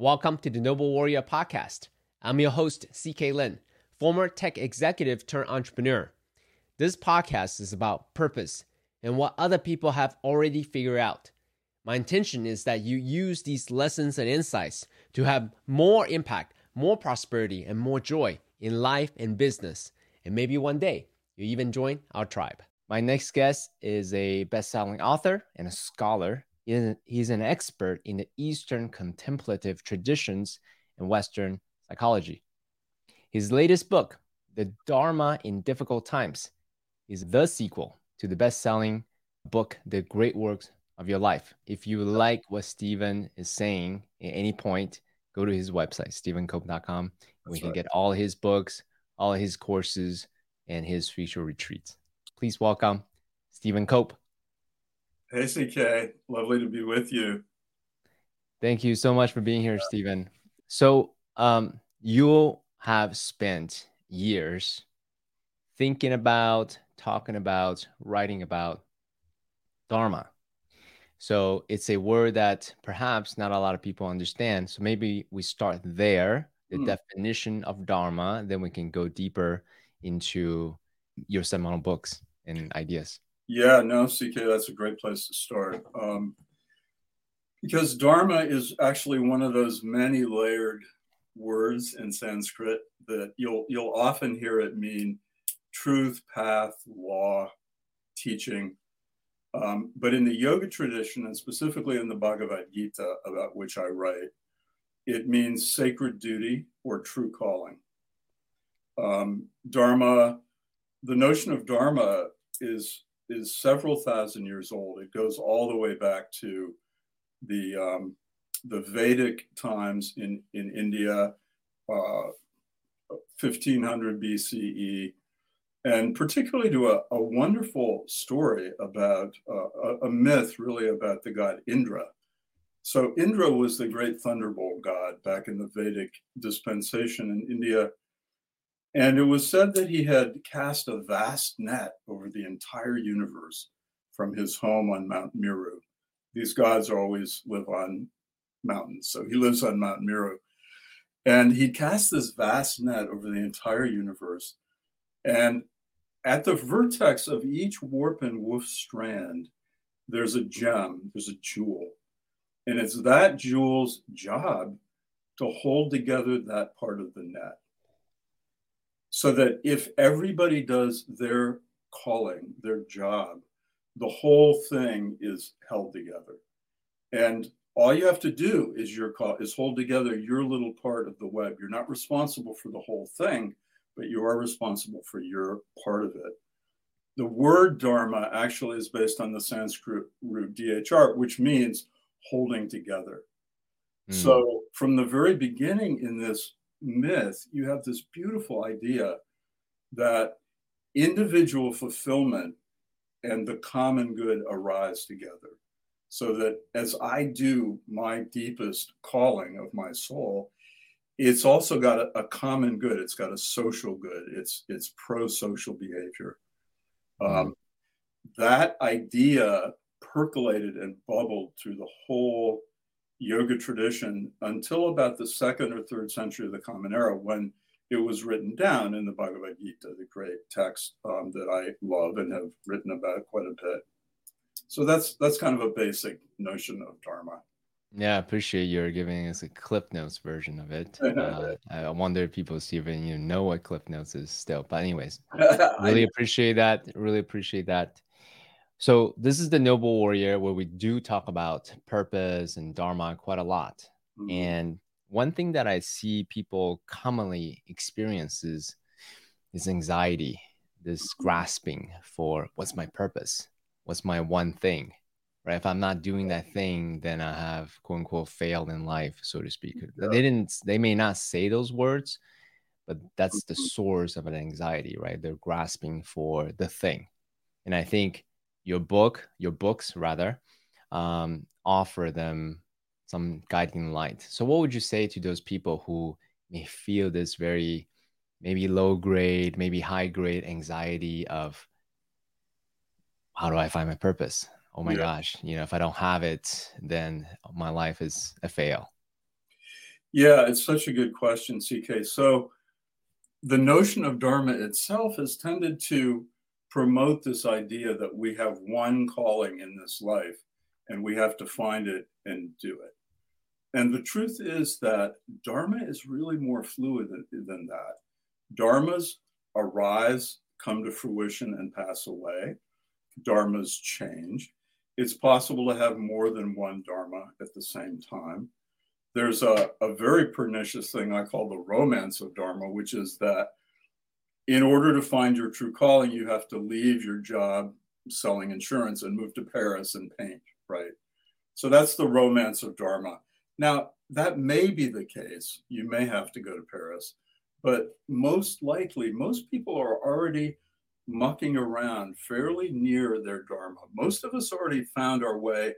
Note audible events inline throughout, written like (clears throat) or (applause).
Welcome to the Noble Warrior Podcast. I'm your host, CK Lin, former tech executive turned entrepreneur. This podcast is about purpose and what other people have already figured out. My intention is that you use these lessons and insights to have more impact, more prosperity, and more joy in life and business. And maybe one day you even join our tribe. My next guest is a best selling author and a scholar He's an expert in the Eastern contemplative traditions and Western psychology. His latest book, The Dharma in Difficult Times, is the sequel to the best selling book, The Great Works of Your Life. If you like what Stephen is saying at any point, go to his website, stephencope.com. We can right. get all his books, all his courses, and his future retreats. Please welcome Stephen Cope. Hey, CK. Lovely to be with you. Thank you so much for being here, Stephen. So, um, you have spent years thinking about, talking about, writing about Dharma. So, it's a word that perhaps not a lot of people understand. So, maybe we start there, the mm. definition of Dharma, then we can go deeper into your seminal books and ideas. Yeah, no, CK, that's a great place to start. Um, because Dharma is actually one of those many layered words in Sanskrit that you'll you'll often hear it mean truth, path, law, teaching. Um, but in the yoga tradition, and specifically in the Bhagavad Gita, about which I write, it means sacred duty or true calling. Um, dharma, the notion of Dharma is is several thousand years old. It goes all the way back to the um, the Vedic times in in India, uh, 1500 BCE, and particularly to a, a wonderful story about uh, a, a myth, really about the god Indra. So Indra was the great thunderbolt god back in the Vedic dispensation in India and it was said that he had cast a vast net over the entire universe from his home on Mount Meru. These gods always live on mountains. So he lives on Mount Meru. And he cast this vast net over the entire universe. And at the vertex of each warp and woof strand, there's a gem, there's a jewel. And it's that jewel's job to hold together that part of the net so that if everybody does their calling, their job, the whole thing is held together. And all you have to do is your call is hold together your little part of the web. You're not responsible for the whole thing, but you are responsible for your part of it. The word dharma actually is based on the Sanskrit root dhr, which means holding together. Mm. So from the very beginning in this myth, you have this beautiful idea that individual fulfillment and the common good arise together. So that as I do my deepest calling of my soul, it's also got a, a common good. It's got a social good. It's it's pro-social behavior. Um, that idea percolated and bubbled through the whole yoga tradition until about the second or third century of the Common Era, when it was written down in the Bhagavad Gita, the great text um, that I love and have written about quite a bit. So that's that's kind of a basic notion of dharma. Yeah, I appreciate your giving us a Cliff Notes version of it. (laughs) Uh, I wonder if people even you know what Cliff Notes is still. But anyways, (laughs) really appreciate that. Really appreciate that. So this is the Noble Warrior where we do talk about purpose and dharma quite a lot. Mm-hmm. And one thing that I see people commonly experiences is anxiety, this mm-hmm. grasping for what's my purpose, what's my one thing, right? If I'm not doing that thing, then I have quote unquote failed in life, so to speak. Yeah. They didn't, they may not say those words, but that's the mm-hmm. source of an anxiety, right? They're grasping for the thing, and I think your book, your books rather, um, offer them some guiding light. So, what would you say to those people who may feel this very maybe low grade, maybe high grade anxiety of how do I find my purpose? Oh my yeah. gosh, you know, if I don't have it, then my life is a fail. Yeah, it's such a good question, CK. So the notion of Dharma itself has tended to promote this idea that we have one calling in this life and we have to find it and do it. And the truth is that Dharma is really more fluid than, than that. Dharmas arise, come to fruition, and pass away. Dharmas change. It's possible to have more than one Dharma at the same time. There's a, a very pernicious thing I call the romance of Dharma, which is that in order to find your true calling, you have to leave your job selling insurance and move to Paris and paint, right? So that's the romance of Dharma. Now, that may be the case. You may have to go to Paris, but most likely, most people are already mucking around fairly near their Dharma. Most of us already found our way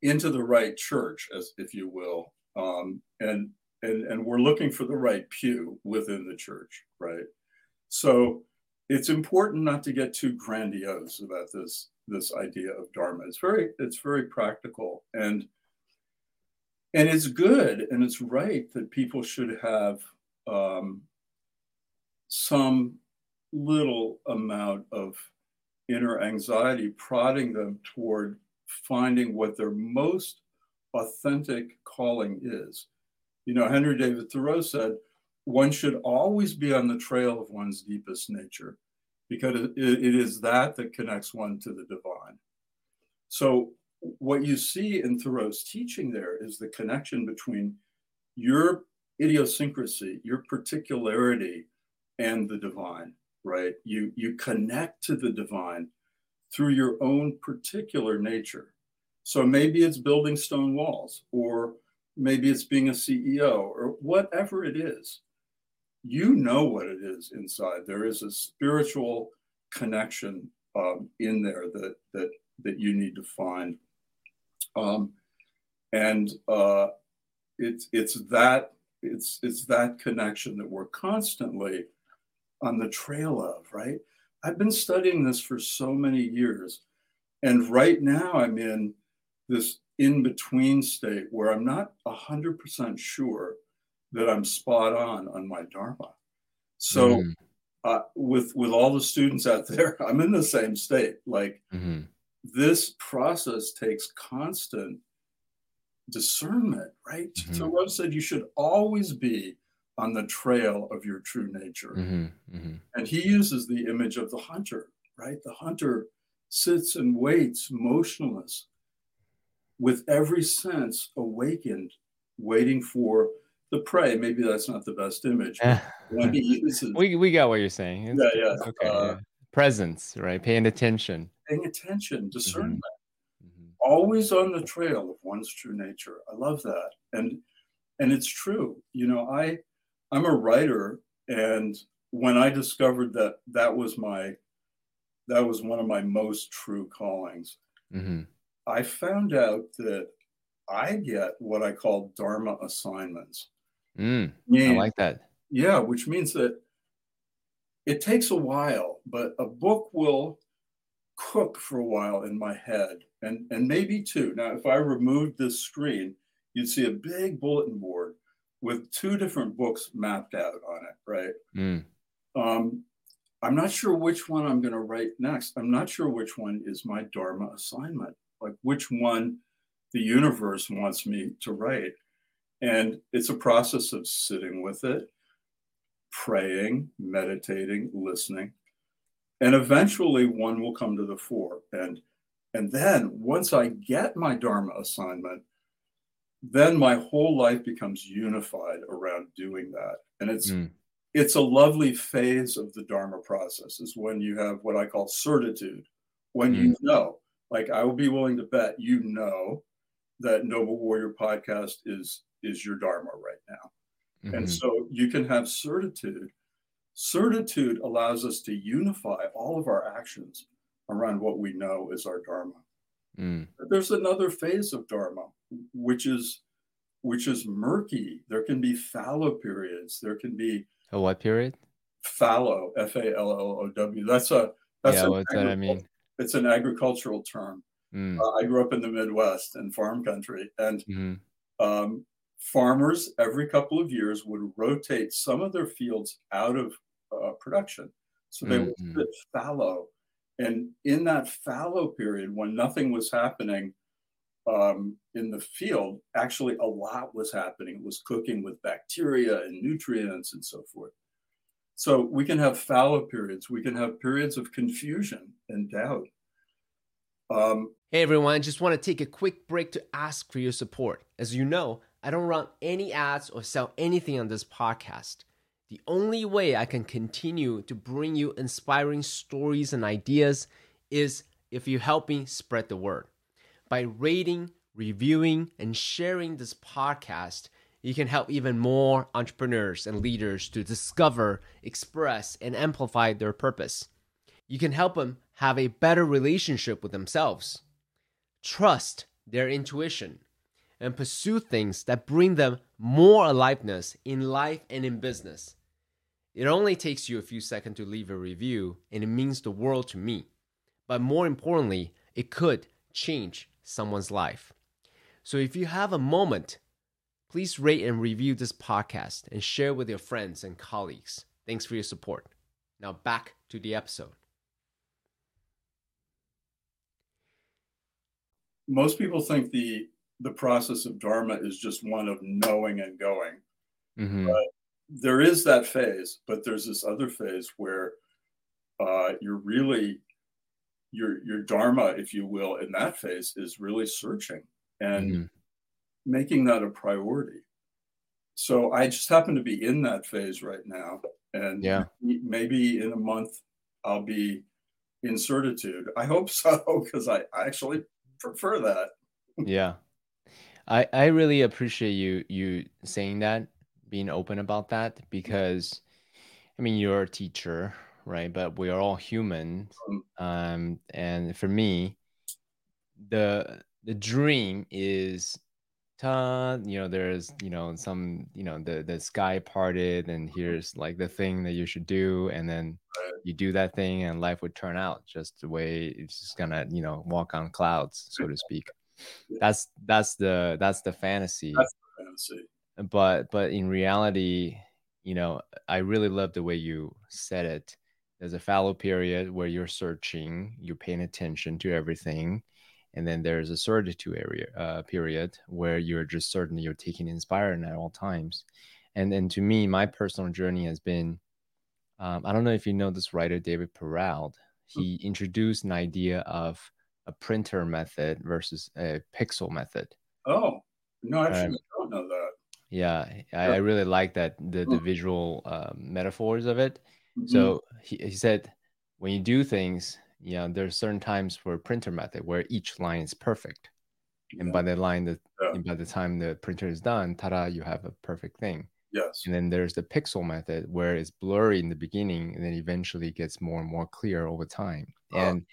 into the right church, as if you will, um, and and and we're looking for the right pew within the church, right? So it's important not to get too grandiose about this this idea of dharma. It's very it's very practical and and it's good and it's right that people should have um, some little amount of inner anxiety prodding them toward finding what their most authentic calling is. You know, Henry David Thoreau said, one should always be on the trail of one's deepest nature because it, it is that that connects one to the divine. So, what you see in Thoreau's teaching there is the connection between your idiosyncrasy, your particularity, and the divine, right? You, you connect to the divine through your own particular nature. So maybe it's building stone walls, or maybe it's being a CEO, or whatever it is you know what it is inside. There is a spiritual connection um, in there that that that you need to find, um, and uh, it's it's that it's it's that connection that we're constantly on the trail of. Right. I've been studying this for so many years, and right now I'm in this in between state where I'm not hundred percent sure that I'm spot on on my Dharma. So mm. uh, with with all the students out (laughs) there, I'm in the same state. Like mm-hmm. this process takes constant discernment, right? Mm-hmm. So Thoreau said you should always be on the trail of your true nature. Mm-hmm. mm-hmm. And he uses the image of the hunter, right? The hunter sits and waits motionless with every sense awakened, waiting for the prey. Maybe that's not the best image. uses, (laughs) we we got what you're saying. It's, yeah, yeah. Okay. Uh, yeah. Presence, right? Paying attention. Paying attention, discernment. Mm-hmm. Always on the trail of one's true nature. I love that, and and it's true. You know, I I'm a writer, and when I discovered that that was my that was one of my most true callings. Mm-hmm. I found out that I get what I call Dharma assignments. Mm, I like that. Yeah, which means that it takes a while, but a book will cook for a while in my head and, and maybe two. Now, if I removed this screen, you'd see a big bulletin board with two different books mapped out on it, right? Mm. Um, I'm not sure which one I'm going to write next. I'm not sure which one is my Dharma assignment, like which one the universe wants me to write. And it's a process of sitting with it, praying, meditating, listening. And eventually one will come to the fore. And and then once I get my Dharma assignment, then my whole life becomes unified around doing that. And it's mm. it's a lovely phase of the Dharma process is when you have what I call certitude, when mm. you know, like I will be willing to bet you know that Noble Warrior podcast is is your dharma right now. Mm-hmm. And so you can have certitude. Certitude allows us to unify all of our actions around what we know is our dharma. Mm. There's another phase of dharma, which is which is murky. There can be fallow periods. There can be a what period? Fallow, F A L L O W. That's a that's yeah. What's that I mean? It's an agricultural term. Mm. Uh, I grew up in the Midwest and farm country, and mm-hmm. um, farmers every couple of years would rotate some of their fields out of uh, production. So they mm-hmm. would sit fallow. And in that fallow period, when nothing was happening um, in the field, actually a lot was happening. It was cooking with bacteria and nutrients and so forth. So we can have fallow periods. We can have periods of confusion and doubt. Um, hey everyone, just want to take a quick break to ask for your support. As you know, I don't run any ads or sell anything on this podcast. The only way I can continue to bring you inspiring stories and ideas is if you help me spread the word. By rating, reviewing, and sharing this podcast, you can help even more entrepreneurs and leaders to discover, express, and amplify their purpose. You can help them have a better relationship with themselves, trust their intuition, and pursue things that bring them more aliveness in life and in business. It only takes you a few seconds to leave a review, and it means the world to me. But more importantly, it could change someone's life. So if you have a moment, please rate and review this podcast and share with your friends and colleagues. Thanks for your support. Now back to the episode. Most people think the the process of dharma is just one of knowing and going. Mm-hmm. there is that phase, but there's this other phase where uh, you're really your your dharma, if you will, in that phase is really searching and mm-hmm. making that a priority. So I just happen to be in that phase right now, and yeah, maybe in a month I'll be in certitude. I hope (laughs) so because I, I actually prefer that. yeah, I I really appreciate you you saying that, being open about that because I mean you're a teacher, right? But we are all human. Mm-hmm. Um and for me the the dream is ta you know there's you know some you know the the sky parted and here's like the thing that you should do and then you do that thing and life would turn out just the way it's just gonna you know walk on clouds so to speak that's that's the that's the fantasy. That's the fantasy. But but in reality, you know, I really love the way you said it. There's a fallow period where you're searching, you're paying attention to everything, and then there's a certitude area uh, period where you're just certain you're taking inspiring at all times. And then to me, my personal journey has been. Um, I don't know if you know this writer, David Perell. He introduced an idea of a printer method versus a pixel method. Oh, no, actually, um, I don't know that. Yeah, I, I really like that the, the hmm. visual uh, metaphors of it. Mm-hmm. So he, he said, when you do things, you know, there's certain times for a printer method where each line is perfect, yeah. and by the line that yeah. by the time the printer is done, ta-da, you have a perfect thing. Yes. And then there's the pixel method where it's blurry in the beginning and then eventually gets more and more clear over time. Oh. And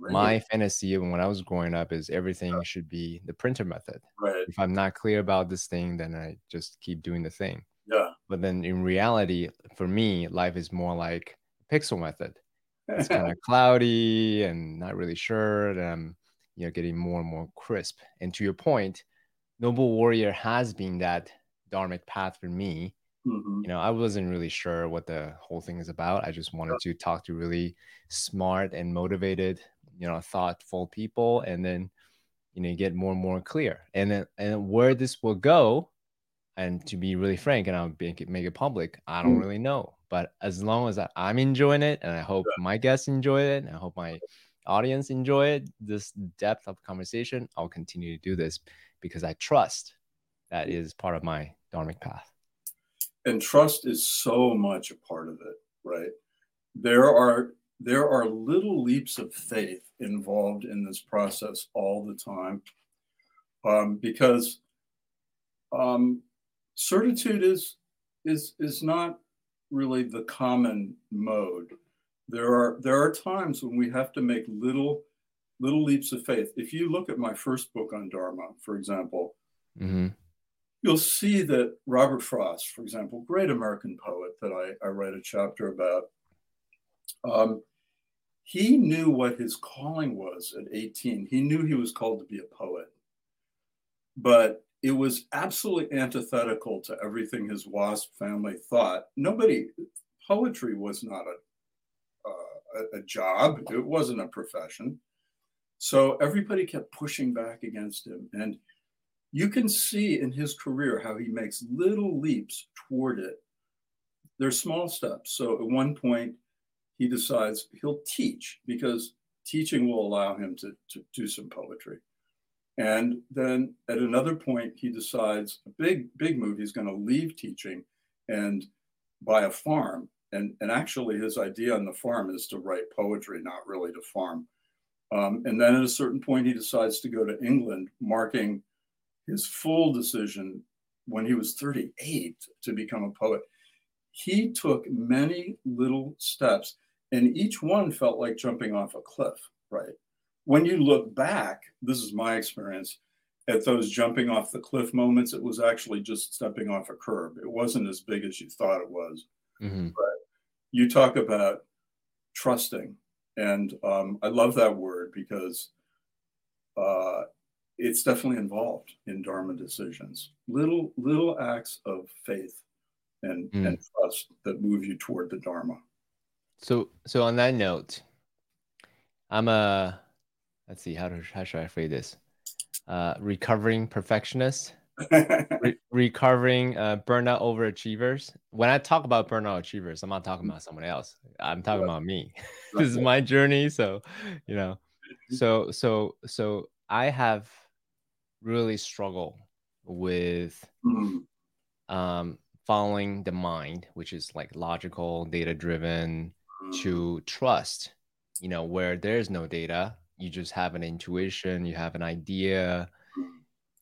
Right. My fantasy when I was growing up is everything should be the printer method. Right. If I'm not clear about this thing, then I just keep doing the thing. Yeah. But then in reality, for me, life is more like pixel method. It's kind of (laughs) cloudy and not really sure. And I'm, you know, getting more and more crisp. And to your point, Noble Warrior has been that dharmic path for me. Mm-hmm. You know, I wasn't really sure what the whole thing is about. I just wanted to talk to really smart and motivated you know thoughtful people and then you know you get more and more clear. And then and where this will go and to be really frank and i'll make it, make it public i don't mm. really know. But as long as i'm enjoying it and i hope my guests enjoy it and i hope my audience enjoy it this depth of conversation i'll continue to do this because i trust that is part of my dharmic path. And trust is so much a part of it right? There are there are little leaps of faith involved in this process all the time um, because um, certitude is is is not really the common mode there are there are times when we have to make little little leaps of faith if you look at my first book on dharma for example mm-hmm. you'll see that robert frost for example great american poet that i, I write a chapter about um, he knew what his calling was at 18. He knew he was called to be a poet. But it was absolutely antithetical to everything his WASP family thought. Nobody, poetry was not a, uh, a job, it wasn't a profession. So everybody kept pushing back against him. And you can see in his career how he makes little leaps toward it. They're small steps. So at one point, he decides he'll teach because teaching will allow him to, to do some poetry. And then at another point, he decides a big, big move. He's going to leave teaching and buy a farm. And, and actually, his idea on the farm is to write poetry, not really to farm. Um, and then at a certain point, he decides to go to England, marking his full decision when he was 38 to become a poet. He took many little steps, and each one felt like jumping off a cliff, right? when you look back, this is my experience, at those jumping off the cliff moments, it was actually just stepping off a curb. It wasn't as big as you thought it was. Mm-hmm. But you talk about trusting, and um, I love that word because uh, it's definitely involved in Dharma decisions. Little little acts of faith and, mm. and trust that move you toward the Dharma. So so on that note, I'm a let's see how to how should I phrase this? Uh, recovering perfectionist, (laughs) re- recovering uh, burnout overachievers. When I talk about burnout achievers, I'm not talking about someone else. I'm talking about me. (laughs) this is my journey, so you know. So so so I have really struggled with mm-hmm. um, following the mind, which is like logical, data driven, to mm-hmm. trust. You know, where there's no data, you just have an intuition, you have an idea,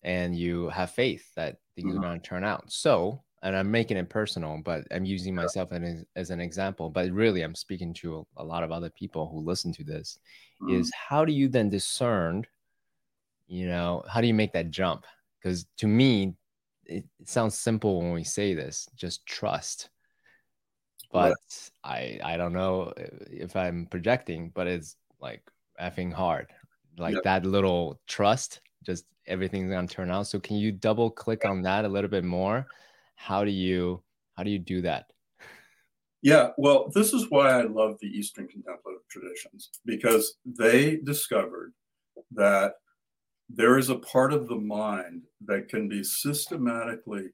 and you have faith that things mm-hmm. are going to turn out. So, and I'm making it personal, but I'm using myself as, as an example. But really, I'm speaking to a, a lot of other people who listen to this. Mm-hmm. Is how do you then discern? You know, how do you make that jump? Because to me, it, it sounds simple when we say this. Just trust but I I don't know if I'm projecting, but it's like effing hard. Like yep. that little trust, just everything's gonna turn out. So can you double click on that a little bit more? How do you how do you do that? Yeah, well, this is why I love the Eastern contemplative traditions because they discovered that there is a part of the mind that can be systematically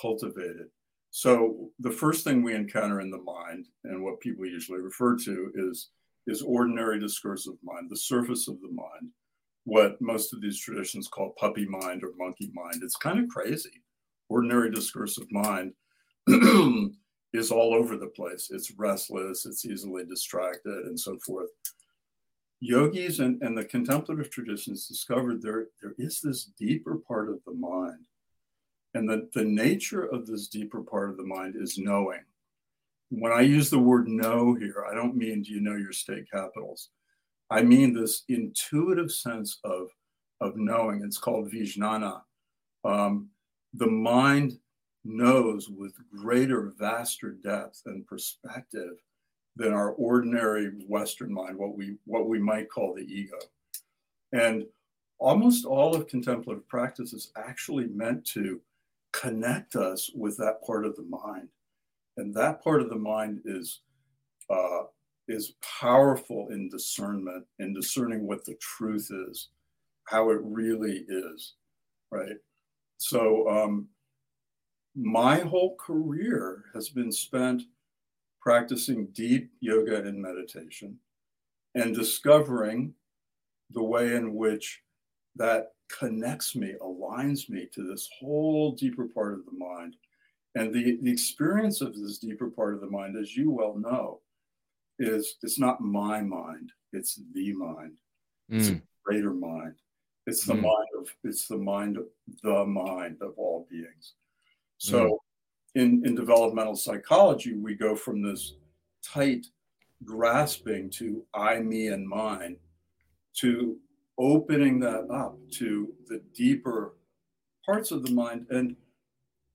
cultivated. So, the first thing we encounter in the mind, and what people usually refer to, is is ordinary discursive mind, the surface of the mind, what most of these traditions call puppy mind or monkey mind. It's kind of crazy. Ordinary discursive mind (clears throat) is all over the place. It's restless, it's easily distracted, and so forth. Yogis and, and the contemplative traditions discovered there, there is this deeper part of the mind. And the, the nature of this deeper part of the mind is knowing when I use the word know here, I don't mean do you know your state capitals. I mean this intuitive sense of, of knowing. It's called Vijnana. Um, the mind knows with greater, vaster depth and perspective than our ordinary Western mind, what we what we might call the ego. And almost all of contemplative practice is actually meant to connect us with that part of the mind. And that part of the mind is uh, is powerful in discernment in discerning what the truth is how it really is right? So um, my whole career has been spent practicing deep yoga and meditation and discovering the way in which that connects me aligns me to this whole deeper part of the mind and the, the experience of this deeper part of the mind, as you well know, is it's not my mind, it's the mind. It's mm. a greater mind. It's the mm. mind of it's the mind of the mind of all beings. So mm. in, in developmental psychology, we go from this tight grasping to I, me, and mine to opening that up to the deeper parts of the mind. And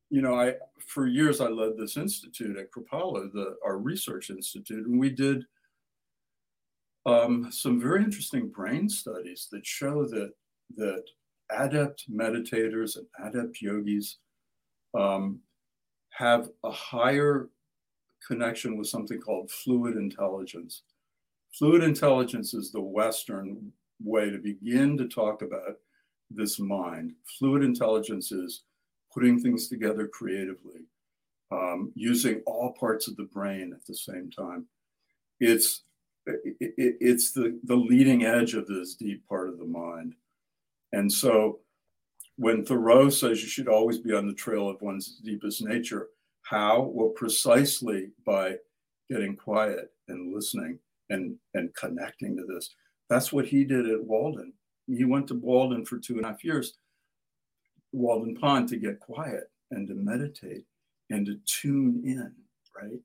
you know, I for years I led this institute at Kripalu, the our research institute, and we did um, some very interesting brain studies that show that that adept meditators and adept yogis um, have a higher connection with something called fluid intelligence. Fluid intelligence is the Western way to begin to talk about this mind. Fluid intelligence is putting things together creatively, um, using all parts of the brain at the same time. It's it, it, it's the, the leading edge of this deep part of the mind. And so when Thoreau says you should always be on the trail of one's deepest nature, how? Well, precisely by getting quiet and listening and, and connecting to this. That's what he did at Walden. He went to Walden for two and a half years, Walden Pond, to get quiet and to meditate and to tune in, right?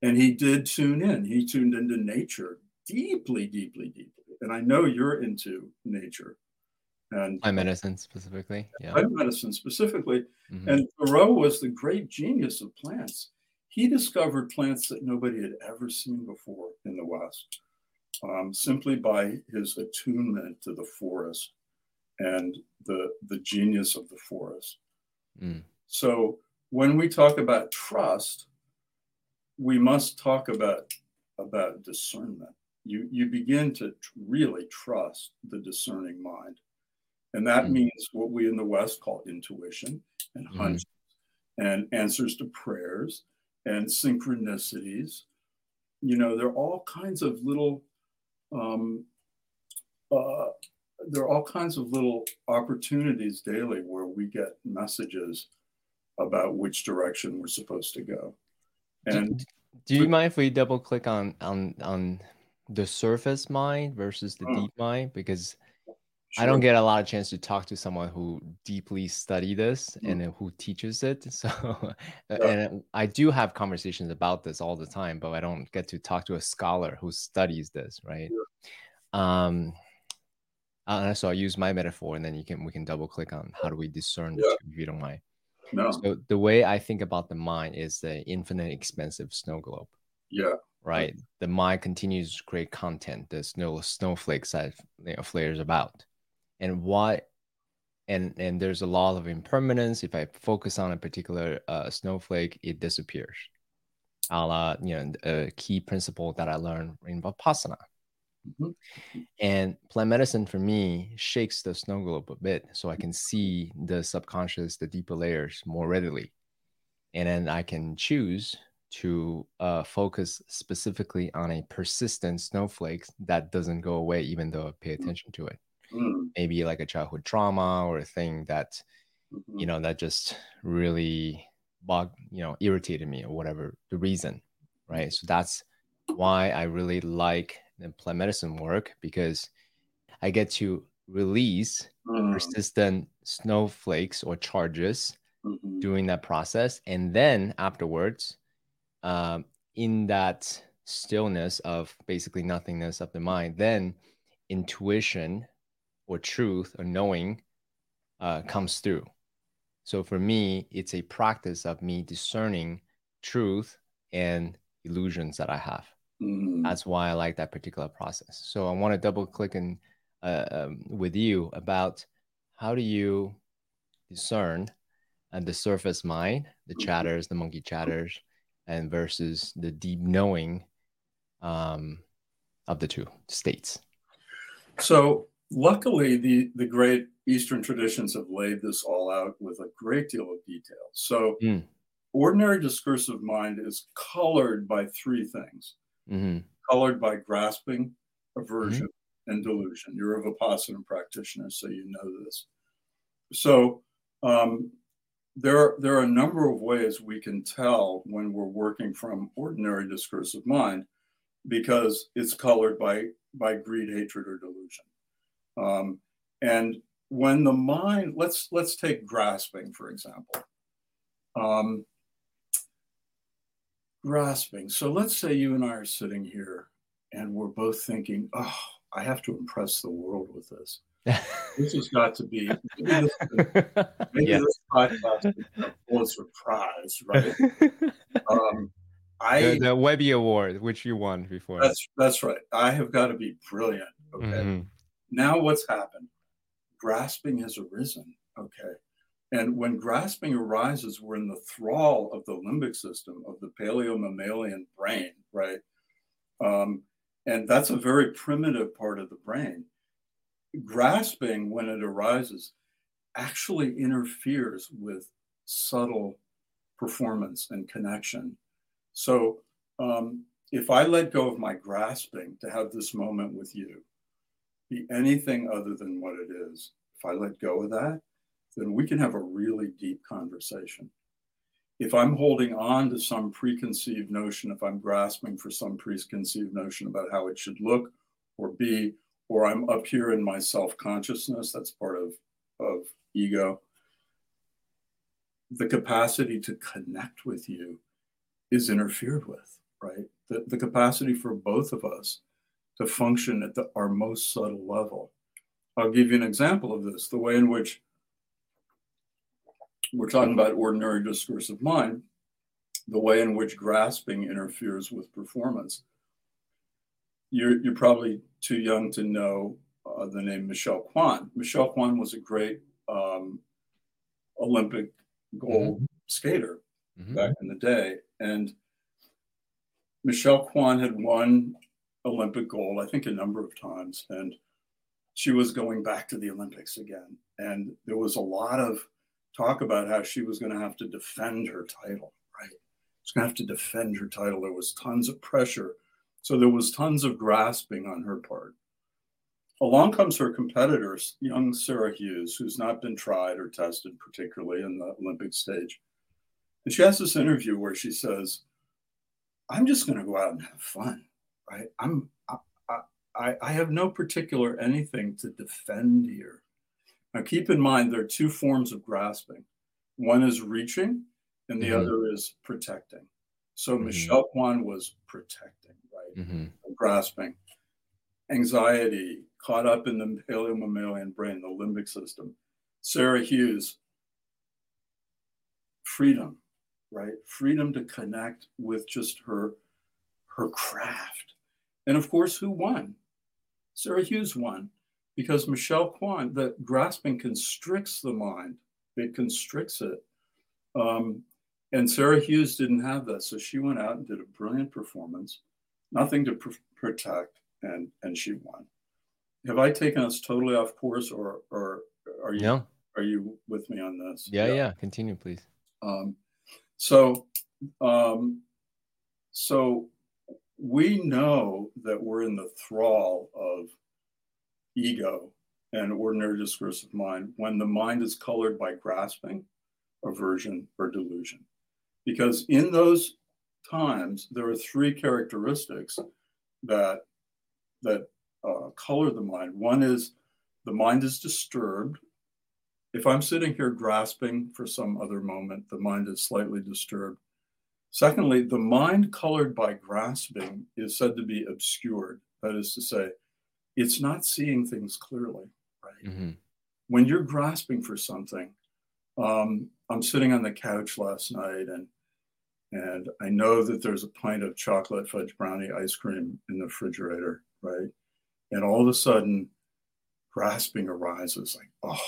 And he did tune in. He tuned into nature deeply, deeply, deeply. And I know you're into nature and plant medicine specifically. Yeah. Plant medicine specifically. Mm-hmm. And Thoreau was the great genius of plants. He discovered plants that nobody had ever seen before in the West, um, simply by his attunement to the forest and the the genius of the forest. Mm. So when we talk about trust, we must talk about about discernment. You you begin to really trust the discerning mind and that mm-hmm. means what we in the West call intuition and mm-hmm. hunches mm-hmm. and answers to prayers and synchronicities. You know, there are all kinds of little, um, uh, there are all kinds of little opportunities daily where we get messages about which direction we're supposed to go. And do, do you mind if we double click on on on the surface mind versus the oh. deep mind? Because Sure. I don't get a lot of chance to talk to someone who deeply study this mm. and who teaches it. (laughs) So, yeah. and I do have conversations about this all the time, but I don't get to talk to a scholar who studies this, right? Yeah. Um, uh, so I'll use my metaphor, and then you can we can double click on how do we discern the yeah. two, if you don't mind. No. So the way I think about the mind is the infinite expensive snow globe. Yeah. Right. The mind continues to create content. There's no snowflakes that you know, flares about and what and and there's a lot of impermanence. If i focus on a particular uh, snowflake it disappears. A la you know a key principle that i learned in vipassana. Mm-hmm. and plant medicine for me shakes the snow globe a bit so i can see the subconscious the deeper layers more readily. And then i can choose to uh, focus specifically on a persistent snowflake that doesn't go away even though i pay attention to it mm. maybe like a childhood trauma or a thing that mm-hmm. you know that just really bug you know irritated me or whatever the reason right so that's why i really like the plant medicine work because i get to release mm. persistent snowflakes or charges mm-hmm. during that process and then afterwards um, in that stillness of basically nothingness of the mind then intuition or truth or knowing uh, comes through. So for me, it's a practice of me discerning truth and illusions that I have. Mm-hmm. That's why I like that particular process. So I want to double click in uh, um, with you about how do you discern uh, the surface mind, the mm-hmm. chatters, the monkey chatters, and versus the deep knowing um, of the two states. So luckily, the, the great Eastern traditions have laid this all out with a great deal of detail. So, mm. ordinary discursive mind is colored by three things mm-hmm. colored by grasping, aversion, mm-hmm. and delusion. You're a Vipassana practitioner, so you know this. So, um, there, are, there are a number of ways we can tell when we're working from ordinary discursive mind because it's colored by, by greed, hatred, or delusion. Um, and when the mind, let's let's take grasping for example. Um, grasping. So let's say you and I are sitting here, and we're both thinking, "Oh, I have to impress the world with this. (laughs) this has got to be maybe this, (laughs) maybe yeah. this podcast is a Pulitzer Prize, right?" Um, I the, the Webby Award, which you won before. That's that's right. I have got to be brilliant. Okay. Mm-hmm. Now, what's happened? grasping has arisen. Okay. And when grasping arises, we're in the thrall of the limbic system of the paleo mammalian brain, right? Um, and that's a very primitive part of the brain. Grasping, when it arises, actually interferes with subtle performance and connection. So um, if I let go of my grasping to have this moment with you, be anything other than what it is, if I let go of that, then we can have a really deep conversation. If I'm holding on to some preconceived notion, if I'm grasping for some preconceived notion about how it should look or be, or I'm up here in my self consciousness, that's part of, of ego, the capacity to connect with you is interfered with, right? The, the capacity for both of us to function at the, our most subtle level. I'll give you an example of this the way in which we're talking about ordinary discursive mind, the way in which grasping interferes with performance. You're, you're probably too young to know uh, the name Michelle Kwan. Michelle Kwan was a great um, Olympic gold mm-hmm. skater mm-hmm. back in the day. And Michelle Kwan had won Olympic gold, I think a number of times. And she was going back to the Olympics again. And there was a lot of talk about how she was going to have to defend her title, right? She's going to have to defend her title. There was tons of pressure. So there was tons of grasping on her part. Along comes her competitor, young Sarah Hughes, who's not been tried or tested particularly in the Olympic stage. And she has this interview where she says, I'm just going to go out and have fun, right? I'm, I, I, I have no particular anything to defend here. Now, keep in mind, there are two forms of grasping one is reaching, and the mm-hmm. other is protecting. So, mm-hmm. Michelle Kwan was protecting, right? Mm-hmm. Grasping. Anxiety, caught up in the paleomammalian brain, the limbic system. Sarah Hughes, freedom, right? Freedom to connect with just her her craft. And of course, who won? Sarah Hughes won because Michelle Kwan, the grasping constricts the mind, it constricts it. Um, and Sarah Hughes didn't have that. So she went out and did a brilliant performance, nothing to pr- protect, and, and she won. Have I taken us totally off course or, or are you, no. are you with me on this? Yeah, yeah. yeah. Continue, please. Um, so, um, so we know that we're in the thrall of ego and ordinary discursive mind when the mind is colored by grasping, aversion, or delusion. Because in those times, there are three characteristics that, that uh, color the mind. One is the mind is disturbed. If I'm sitting here grasping for some other moment, the mind is slightly disturbed. Secondly, the mind colored by grasping is said to be obscured. That is to say, it's not seeing things clearly, right? Mm-hmm. When you're grasping for something, um, I'm sitting on the couch last night and and I know that there's a pint of chocolate fudge brownie ice cream in the refrigerator, right? And all of a sudden, grasping arises like, oh,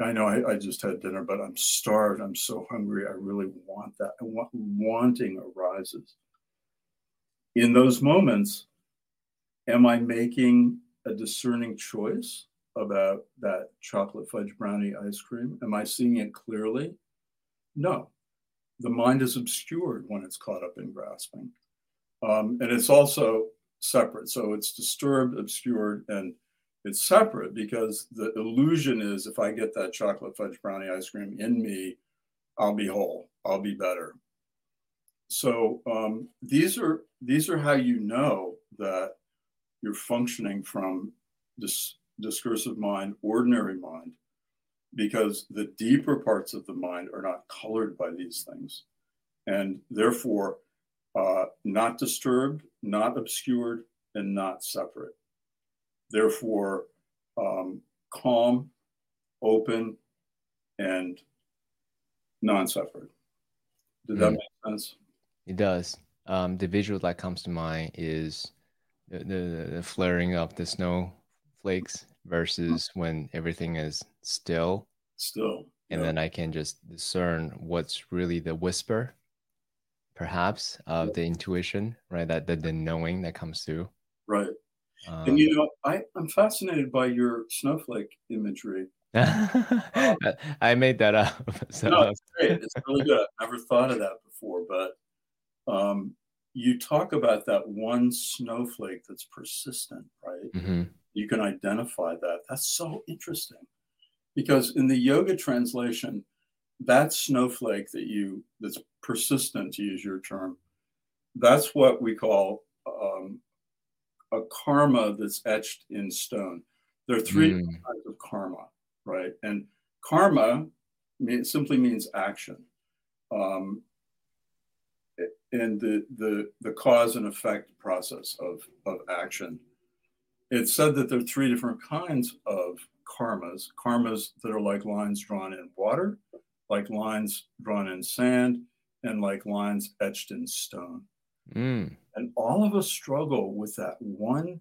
I know I, I, just had dinner, but I'm starved. I'm so hungry. I really want that. Want, wanting arises. In those moments, am I making a discerning choice about that chocolate fudge brownie ice cream? Am I seeing it clearly? No. The mind is obscured when it's caught up in grasping. Um, and it's also separate. So it's disturbed, obscured, and it's separate because the illusion is if I get that chocolate fudge brownie ice cream in me, I'll be whole, I'll be better. So um, these are these are how you know that you're functioning from this discursive mind, ordinary mind, because the deeper parts of the mind are not colored by these things. And therefore, uh, not disturbed, not obscured, and not separate. Therefore, um, calm, open, and non separate. Did that mm. make sense? It does. Um, the visual that comes to mind is the, the, the flaring of the snow flakes versus when everything is still. Still. And then I can just discern what's really the whisper, perhaps, of the intuition, right? That the, the knowing that comes through. Right. Um, and you know, I, I'm fascinated by your snowflake imagery. (laughs) I made that up. (laughs) So. No, it's great. It's really good. I've never thought of that before, but um, you talk about that one snowflake that's persistent, right? Mm-hmm. You can identify that. That's so interesting because in the yoga translation, that snowflake that you that's persistent, to use your term, that's what we call um, a karma that's etched in stone. There are three mm. kinds of karma, right? And karma mean, simply means action. Um, and the, the, the cause and effect process of, of action. It's said that there are three different kinds of karmas karmas that are like lines drawn in water, like lines drawn in sand, and like lines etched in stone. Mm. And all of us struggle with that one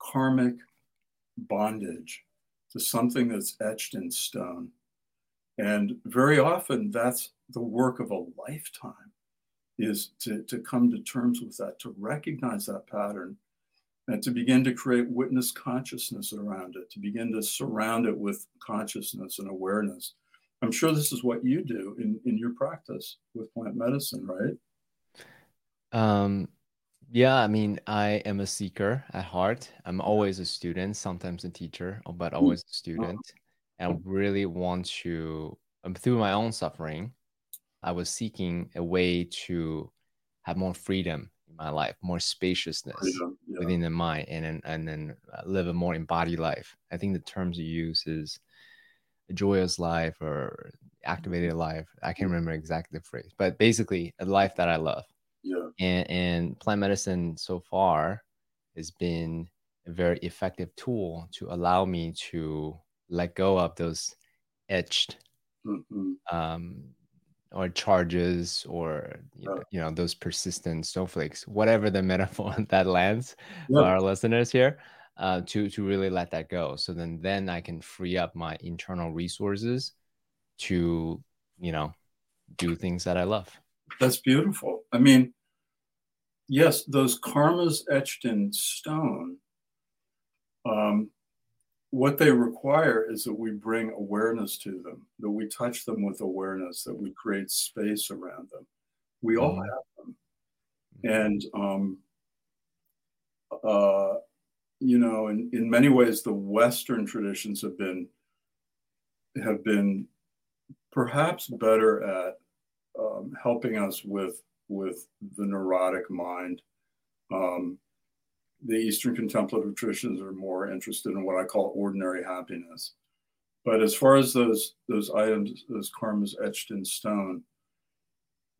karmic bondage to something that's etched in stone. And very often that's the work of a lifetime is to, to come to terms with that, to recognize that pattern, and to begin to create witness consciousness around it, to begin to surround it with consciousness and awareness. I'm sure this is what you do in, in your practice with plant medicine, right? Um, yeah, I mean, I am a seeker at heart. I'm always a student, sometimes a teacher, but hmm. always a student. And really want to, um, through my own suffering, I was seeking a way to have more freedom in my life, more spaciousness freedom, yeah. within the mind, and then and then uh, live a more embodied life. I think the terms you use is a joyous life or activated life. I can't remember exactly the phrase, but basically a life that I love. Yeah. And and plant medicine so far has been a very effective tool to allow me to let go of those etched mm-hmm. um, or charges or you know, you know, those persistent snowflakes whatever the (laughs) metaphor (laughs) that lands yeah. for our listeners here uh, to to really let that go so then then i can free up my internal resources to you know do things that i love that's beautiful i mean yes those karmas etched in stone um, what they require is that we bring awareness to them, that we touch them with awareness, that we create space around them. We all mm-hmm. have them. And, um, uh, you know, in, in many ways, the Western traditions have been have been perhaps better at um, helping us with with the neurotic mind. Um, the Eastern contemplative traditions are more interested in what I call ordinary happiness. But as far as those those items, those karmas etched in stone,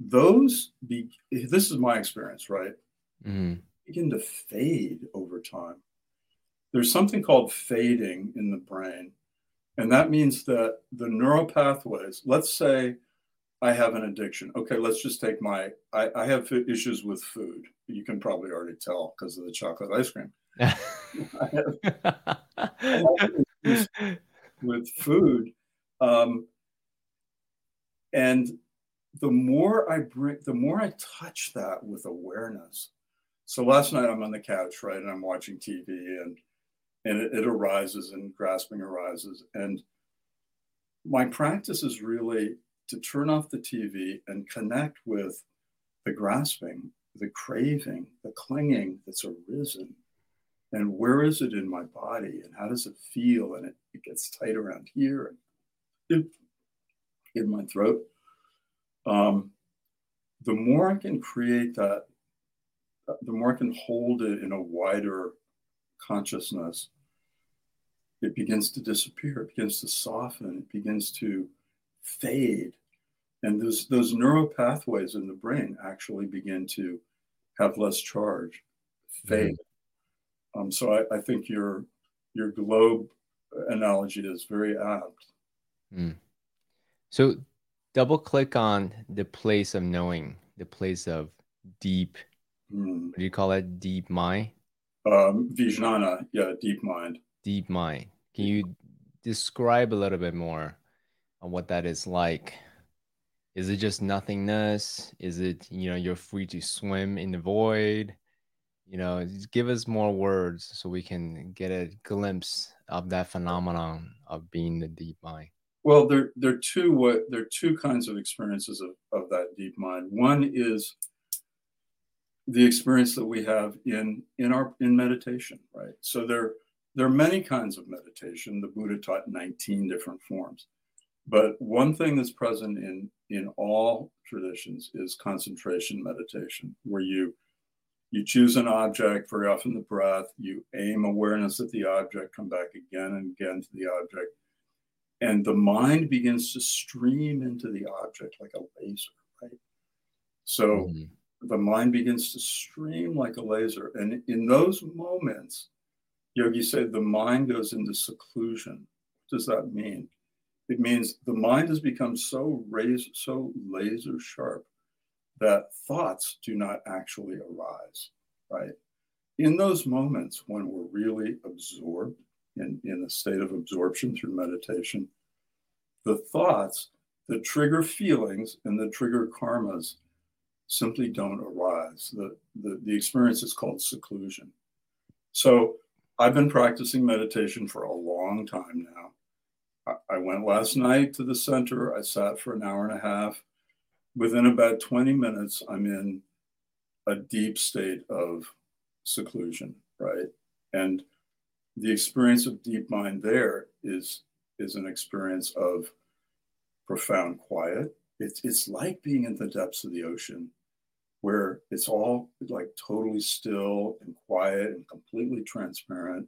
those be this is my experience, right? Mm-hmm. Begin to fade over time. There's something called fading in the brain, and that means that the neural pathways. Let's say I have an addiction. Okay, let's just take my. I, I have issues with food you can probably already tell because of the chocolate ice cream. (laughs) (laughs) with food, um, and the more I bring, the more I touch that with awareness. So last night I'm on the couch, right, and I'm watching TV, and and it, it arises, and grasping arises, and my practice is really to turn off the TV and connect with the grasping the craving, the clinging that's arisen. And where is it in my body? And how does it feel? And it, it gets tight around here and in my throat. Um, the more I can create that, the more I can hold it in a wider consciousness, it begins to disappear, it begins to soften, it begins to fade. And those, those neural pathways in the brain actually begin to have less charge, fade. Mm-hmm. Um, so I, I, think your your globe analogy is very apt. Mm. So double click on the place of knowing, the place of deep. Mm. What do you call it? Deep mind. Um, Vijnana, yeah, deep mind. Deep mind. Can you describe a little bit more on what that is like? Is it just nothingness? Is it, you know, you're free to swim in the void? You know, give us more words so we can get a glimpse of that phenomenon of being the deep mind. Well, there, there are two what there are two kinds of experiences of, of that deep mind. One is the experience that we have in in our in meditation, right? So there there are many kinds of meditation. The Buddha taught 19 different forms. But one thing that's present in in all traditions is concentration meditation, where you you choose an object, very often the breath, you aim awareness at the object, come back again and again to the object, and the mind begins to stream into the object like a laser, right? So mm-hmm. the mind begins to stream like a laser. And in those moments, Yogi said the mind goes into seclusion. What does that mean? It means the mind has become so razor, so laser sharp that thoughts do not actually arise, right? In those moments when we're really absorbed in, in a state of absorption through meditation, the thoughts that trigger feelings and that trigger karmas simply don't arise. The, the, the experience is called seclusion. So I've been practicing meditation for a long time now. I went last night to the center. I sat for an hour and a half. Within about 20 minutes, I'm in a deep state of seclusion, right? And the experience of deep mind there is is an experience of profound quiet. It's it's like being in the depths of the ocean where it's all like totally still and quiet and completely transparent.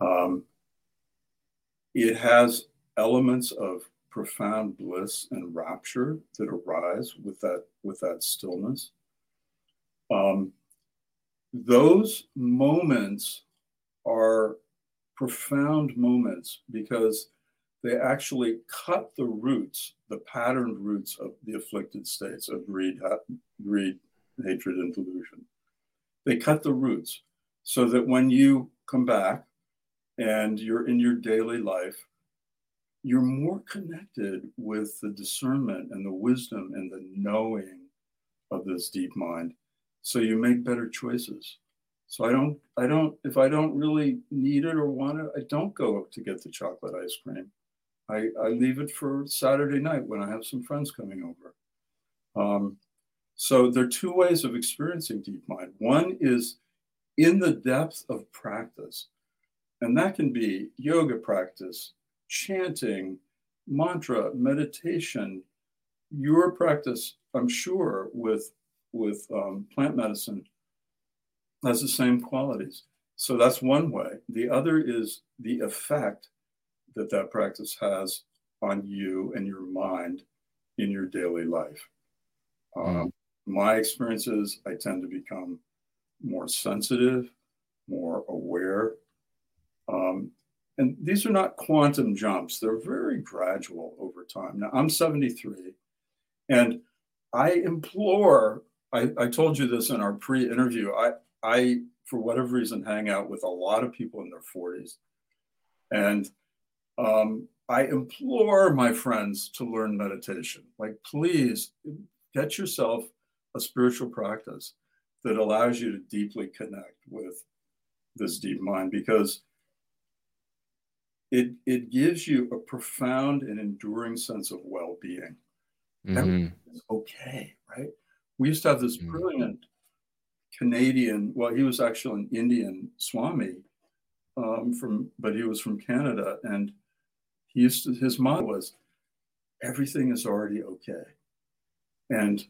Um, it has elements of profound bliss and rapture that arise with that with that stillness. Um, those moments are profound moments because they actually cut the roots, the patterned roots of the afflicted states of greed, greed, hatred, and delusion. They cut the roots so that when you come back and you're in your daily life, you're more connected with the discernment and the wisdom and the knowing of this deep mind. So you make better choices. So I don't, I don't, if I don't really need it or want it, I don't go to get the chocolate ice cream. I, I leave it for Saturday night when I have some friends coming over. Um, so there are two ways of experiencing deep mind. One is in the depth of practice, and that can be yoga practice, chanting, mantra, meditation, your practice, I'm sure, with with um, plant medicine has the same qualities. So that's one way. The other is the effect that that practice has on you and your mind in your daily life. Mm. Um, my experiences, I tend to become more sensitive, more aware. Um, and these are not quantum jumps, they're very gradual over time. Now, I'm 73, and I implore, I, I told you this in our pre interview, I, I, for whatever reason, hang out with a lot of people in their 40s. And um, I implore my friends to learn meditation. Like, please get yourself a spiritual practice that allows you to deeply connect with this deep mind because it, it gives you a profound and enduring sense of well being. Mm-hmm. okay, right? We used to have this mm-hmm. brilliant Canadian, well, he was actually an Indian Swami um, from, but he was from Canada. And he used to, his motto was, everything is already okay. And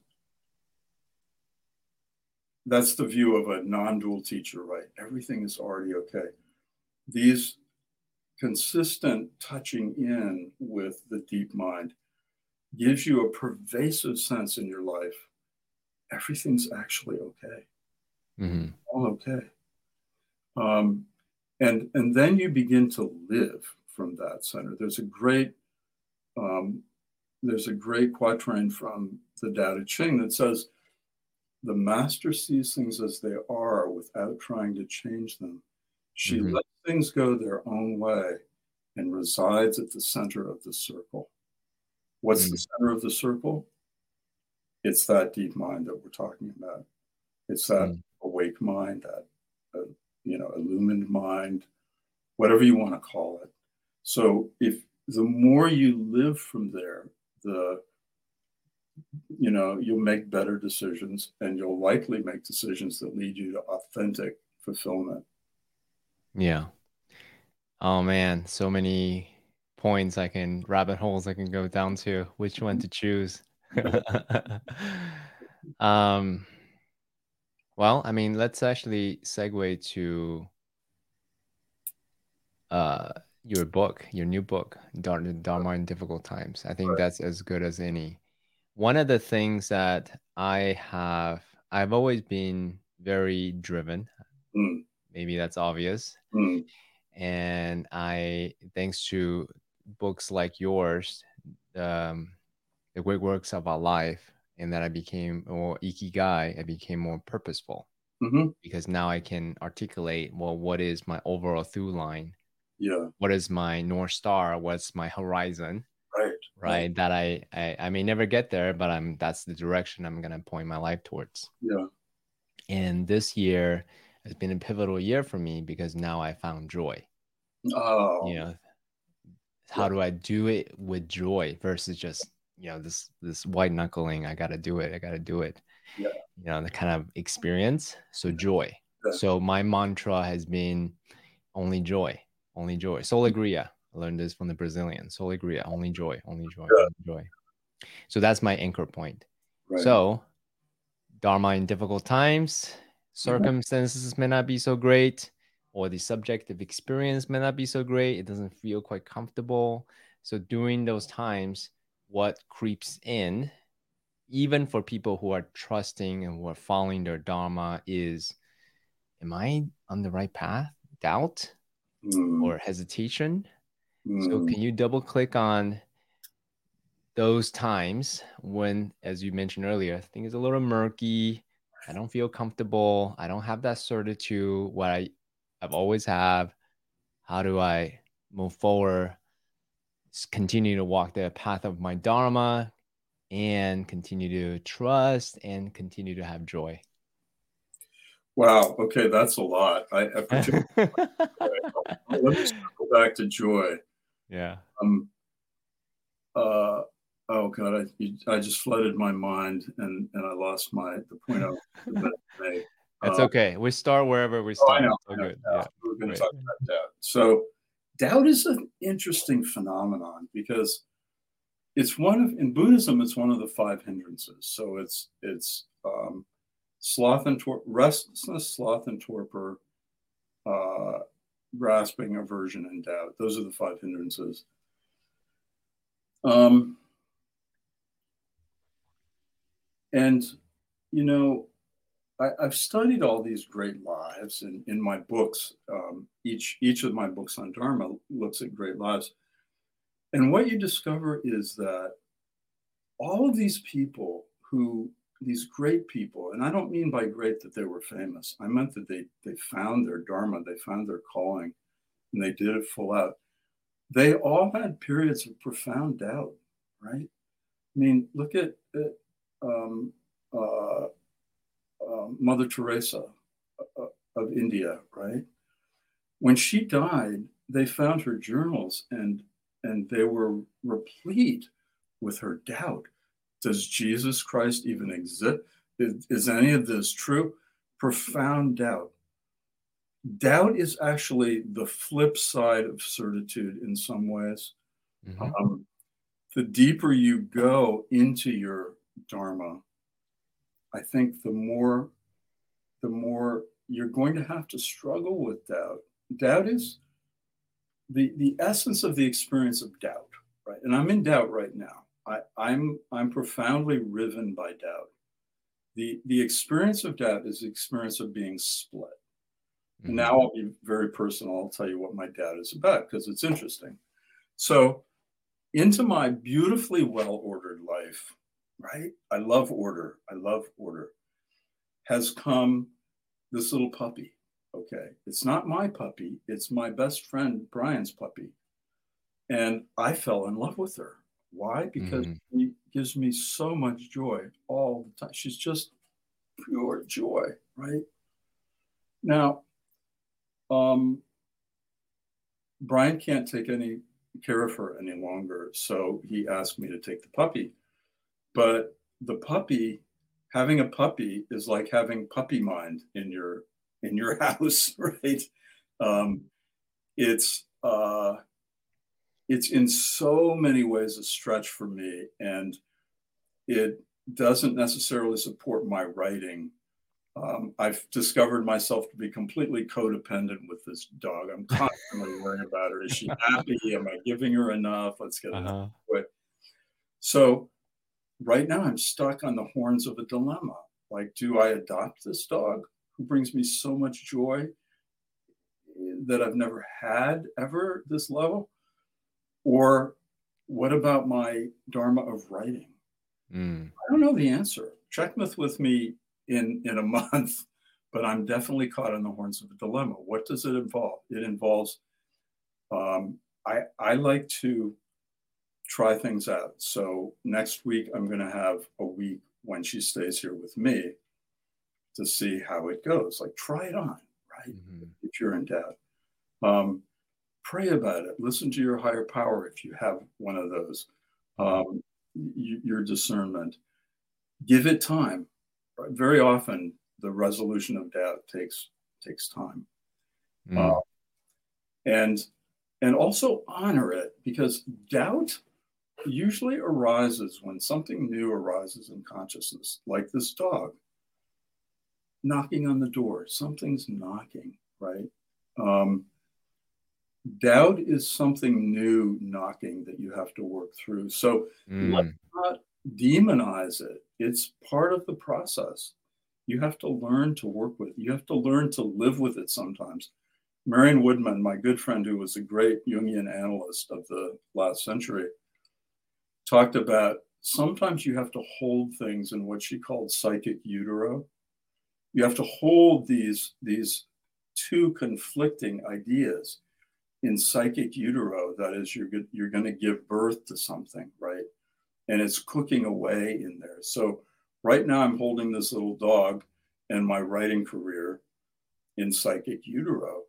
that's the view of a non-dual teacher, right? Everything is already okay. These consistent touching in with the deep mind gives you a pervasive sense in your life. Everything's actually okay. Mm-hmm. All okay. Um, and and then you begin to live from that center. There's a great um, there's a great quatrain from the Tao Te Ching that says, "The master sees things as they are without trying to change them. She mm-hmm. lets things go their own way and resides at the center of the circle. What's mm-hmm. the center of the circle? It's that deep mind that we're talking about. It's that mm-hmm. awake mind, that uh, you know, illumined mind, whatever you want to call it. So if the more you live from there, the you know, you'll make better decisions and you'll likely make decisions that lead you to authentic fulfillment. Yeah. Oh man, so many points I can rabbit holes I can go down to. Which one to choose? (laughs) um well, I mean, let's actually segue to uh your book, your new book, Dharma in Difficult Times. I think right. that's as good as any. One of the things that I have, I've always been very driven. Mm. Maybe that's obvious. Mm. And I, thanks to books like yours, um, the great works of our life, and that I became more ikigai, I became more purposeful. Mm-hmm. Because now I can articulate, well, what is my overall through line? yeah what is my north star what's my horizon right right that I, I i may never get there but i'm that's the direction i'm gonna point my life towards yeah and this year has been a pivotal year for me because now i found joy oh you know how do i do it with joy versus just you know this this white knuckling i gotta do it i gotta do it yeah. you know the kind of experience so joy yeah. so my mantra has been only joy only joy. Solegria. I learned this from the Brazilian. Solegria, only joy, only joy, yeah. only joy. So that's my anchor point. Right. So, Dharma in difficult times, circumstances may not be so great, or the subjective experience may not be so great. It doesn't feel quite comfortable. So, during those times, what creeps in, even for people who are trusting and who are following their Dharma, is Am I on the right path? Doubt? mm. or hesitation. Mm. So, can you double click on those times when, as you mentioned earlier, things is a little murky? I don't feel comfortable. I don't have that certitude. What I I've always have. How do I move forward? Continue to walk the path of my dharma, and continue to trust and continue to have joy. Wow. Okay, that's a lot. I, I (laughs) Let me go back to joy. Yeah. Um. Uh. Oh God, I I just flooded my mind and and I lost my the point I was (laughs) make. It's uh, okay. We start wherever we start. Oh, I know. I know. Yeah. We're going to talk about doubt. So, doubt is an interesting phenomenon because it's one of in Buddhism. It's one of the five hindrances. So it's it's um, sloth and tor- restlessness, sloth and torpor, uh, grasping, aversion, and doubt. Those are the five hindrances. Um, and you know, I, have studied all these great lives, and in my books, um, each each of my books on Dharma looks at great lives. And what you discover is that all of these people who these great people, and I don't mean by great that they were famous. I meant that they they found their dharma, they found their calling, and they did it full out. They all had periods of profound doubt, right? I mean, look at, at um, uh, uh, Mother Teresa uh, of India, right? When she died, they found her journals, and and they were replete with her doubt does Jesus Christ even exist? Is, is any of this true? Profound doubt. Doubt is actually the flip side of certitude in some ways. Mm-hmm. Um, the deeper you go into your dharma, I think the more the more you're going to have to struggle with doubt. Doubt is the the essence of the experience of doubt, right? And I'm in doubt right now. I, I'm I'm profoundly riven by doubt. The the experience of doubt is the experience of being split. Mm-hmm. Now I'll be very personal. I'll tell you what my doubt is about because it's interesting. So, into my beautifully well ordered life, right? I love order. I love order. Has come this little puppy, Okay. It's not my puppy, it's my best friend Brian's puppy. And I fell in love with her. Why? Because mm-hmm. she gives me so much joy all the time. She's just pure joy, right? Now, um, Brian can't take any care of her any longer. So he asked me to take the puppy. But the puppy, having a puppy is like having puppy mind in your in your (laughs) house, right? Um, it's uh, it's in so many ways a stretch for me, and it doesn't necessarily support my writing. Um, I've discovered myself to be completely codependent with this dog. I'm (laughs) constantly worrying about her. Is she happy? Am I giving her enough? Let's get uh-huh. it. So right now I'm stuck on the horns of a dilemma. Like, do I adopt this dog who brings me so much joy that I've never had ever this level? Or what about my dharma of writing? Mm. I don't know the answer. Check with me in, in a (laughs) month, but I'm definitely caught on the horns of a dilemma. What does it involve? It involves, um, I, I like to try things out. So next week, I'm going to have a week when she stays here with me to see how it goes. Like, try it on, right? Mm-hmm. If you're in doubt. Um, pray about it. Listen to your higher power if you have one of those. Um, your discernment. Give it time. Very often, the resolution of doubt takes takes time. Mm. Uh, and and also honor it because doubt usually arises when something new arises in consciousness, like this dog knocking on the door. Something's knocking, right? Um, doubt is something new knocking that you have to work through. So mm. let's not demonize it. It's part of the process. You have to learn to work with it. You have to learn to live with it sometimes. Marion Woodman, my good friend, who was a great Jungian analyst of the last century, talked about sometimes you have to hold things in what she called psychic utero. You have to hold these, these two conflicting ideas in psychic utero. That is, you're, you're going to give birth to something, right? And it's cooking away in there. So, right now, I'm holding this little dog and my writing career in psychic utero.